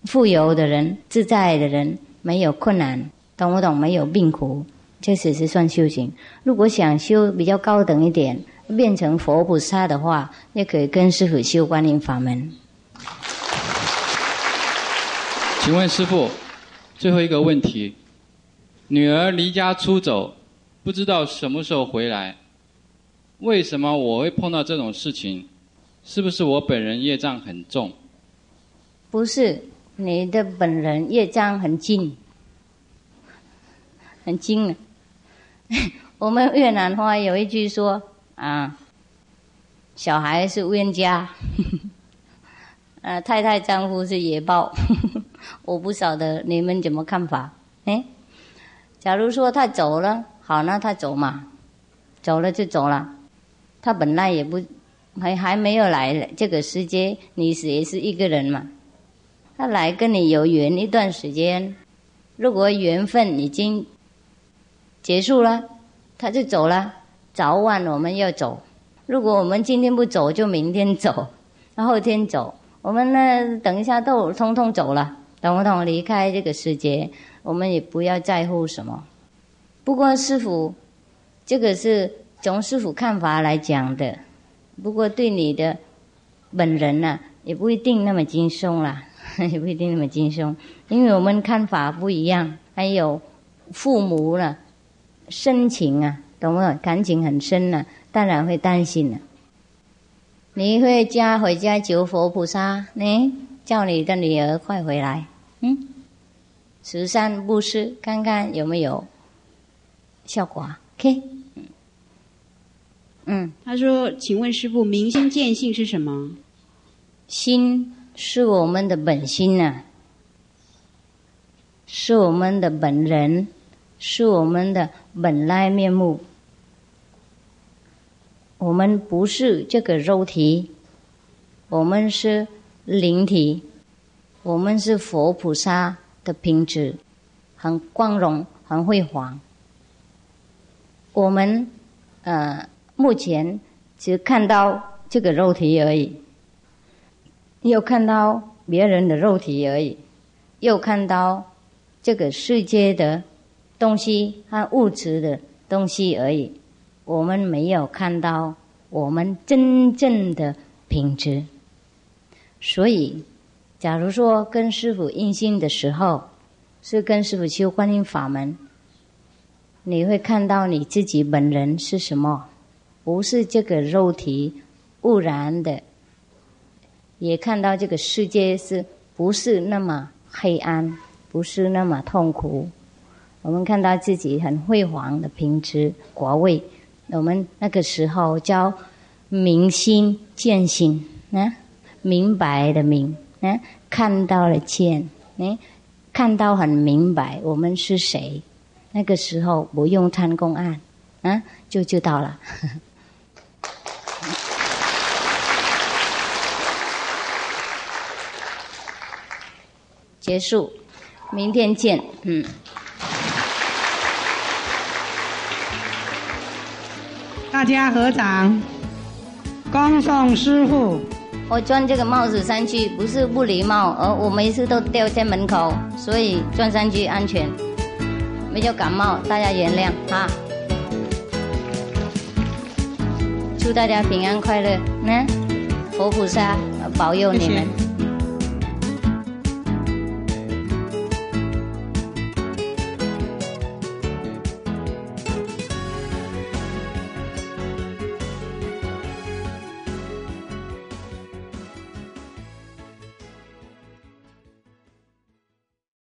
富有的人，自在的人，没有困难，懂不懂？没有病苦，这只是算修行。如果想修比较高等一点，变成佛菩萨的话，也可以跟师傅修观音法门。请问师傅，最后一个问题：女儿离家出走，不知道什么时候回来，为什么我会碰到这种事情？是不是我本人业障很重？不是，你的本人业障很近，很轻的。我们越南话有一句说啊，小孩是冤家，呃，太太丈夫是野豹。我不晓得你们怎么看法？哎，假如说他走了，好，那他走嘛，走了就走了，他本来也不。还还没有来这个世界，你是也是一个人嘛？他来跟你有缘一段时间，如果缘分已经结束了，他就走了，早晚我们要走。如果我们今天不走，就明天走，后天走。我们呢，等一下都通通走了，懂不懂？离开这个世界，我们也不要在乎什么。不过师傅，这个是从师傅看法来讲的。不过对你的本人呢，也不一定那么轻松啦，也不一定那么轻松，因为我们看法不一样。还有父母呢，深情啊，懂不懂？感情很深呢，当然会担心了。你会家回家求佛菩萨，你叫你的女儿快回来，嗯，慈善布施，看看有没有效果？OK。嗯，他说：“请问师傅，明心见性是什么？心是我们的本心呐，是我们的本人，是我们的本来面目。我们不是这个肉体，我们是灵体，我们是佛菩萨的品质，很光荣，很辉煌。我们，呃。”目前只看到这个肉体而已，又看到别人的肉体而已，又看到这个世界的东西和物质的东西而已。我们没有看到我们真正的品质。所以，假如说跟师傅印心的时候，是跟师傅修观音法门，你会看到你自己本人是什么。不是这个肉体污染的，也看到这个世界是不是那么黑暗，不是那么痛苦。我们看到自己很辉煌的品质果位，我们那个时候叫明心见性，啊，明白的明，啊，看到了见，哎，看到很明白我们是谁。那个时候不用参公案，啊，就知道了。结束，明天见。嗯。大家合掌，恭送师傅。我钻这个帽子上去不是不礼貌，而我每次都掉在门口，所以钻上去安全。没有感冒，大家原谅哈。祝大家平安快乐，嗯，佛菩萨保佑你们。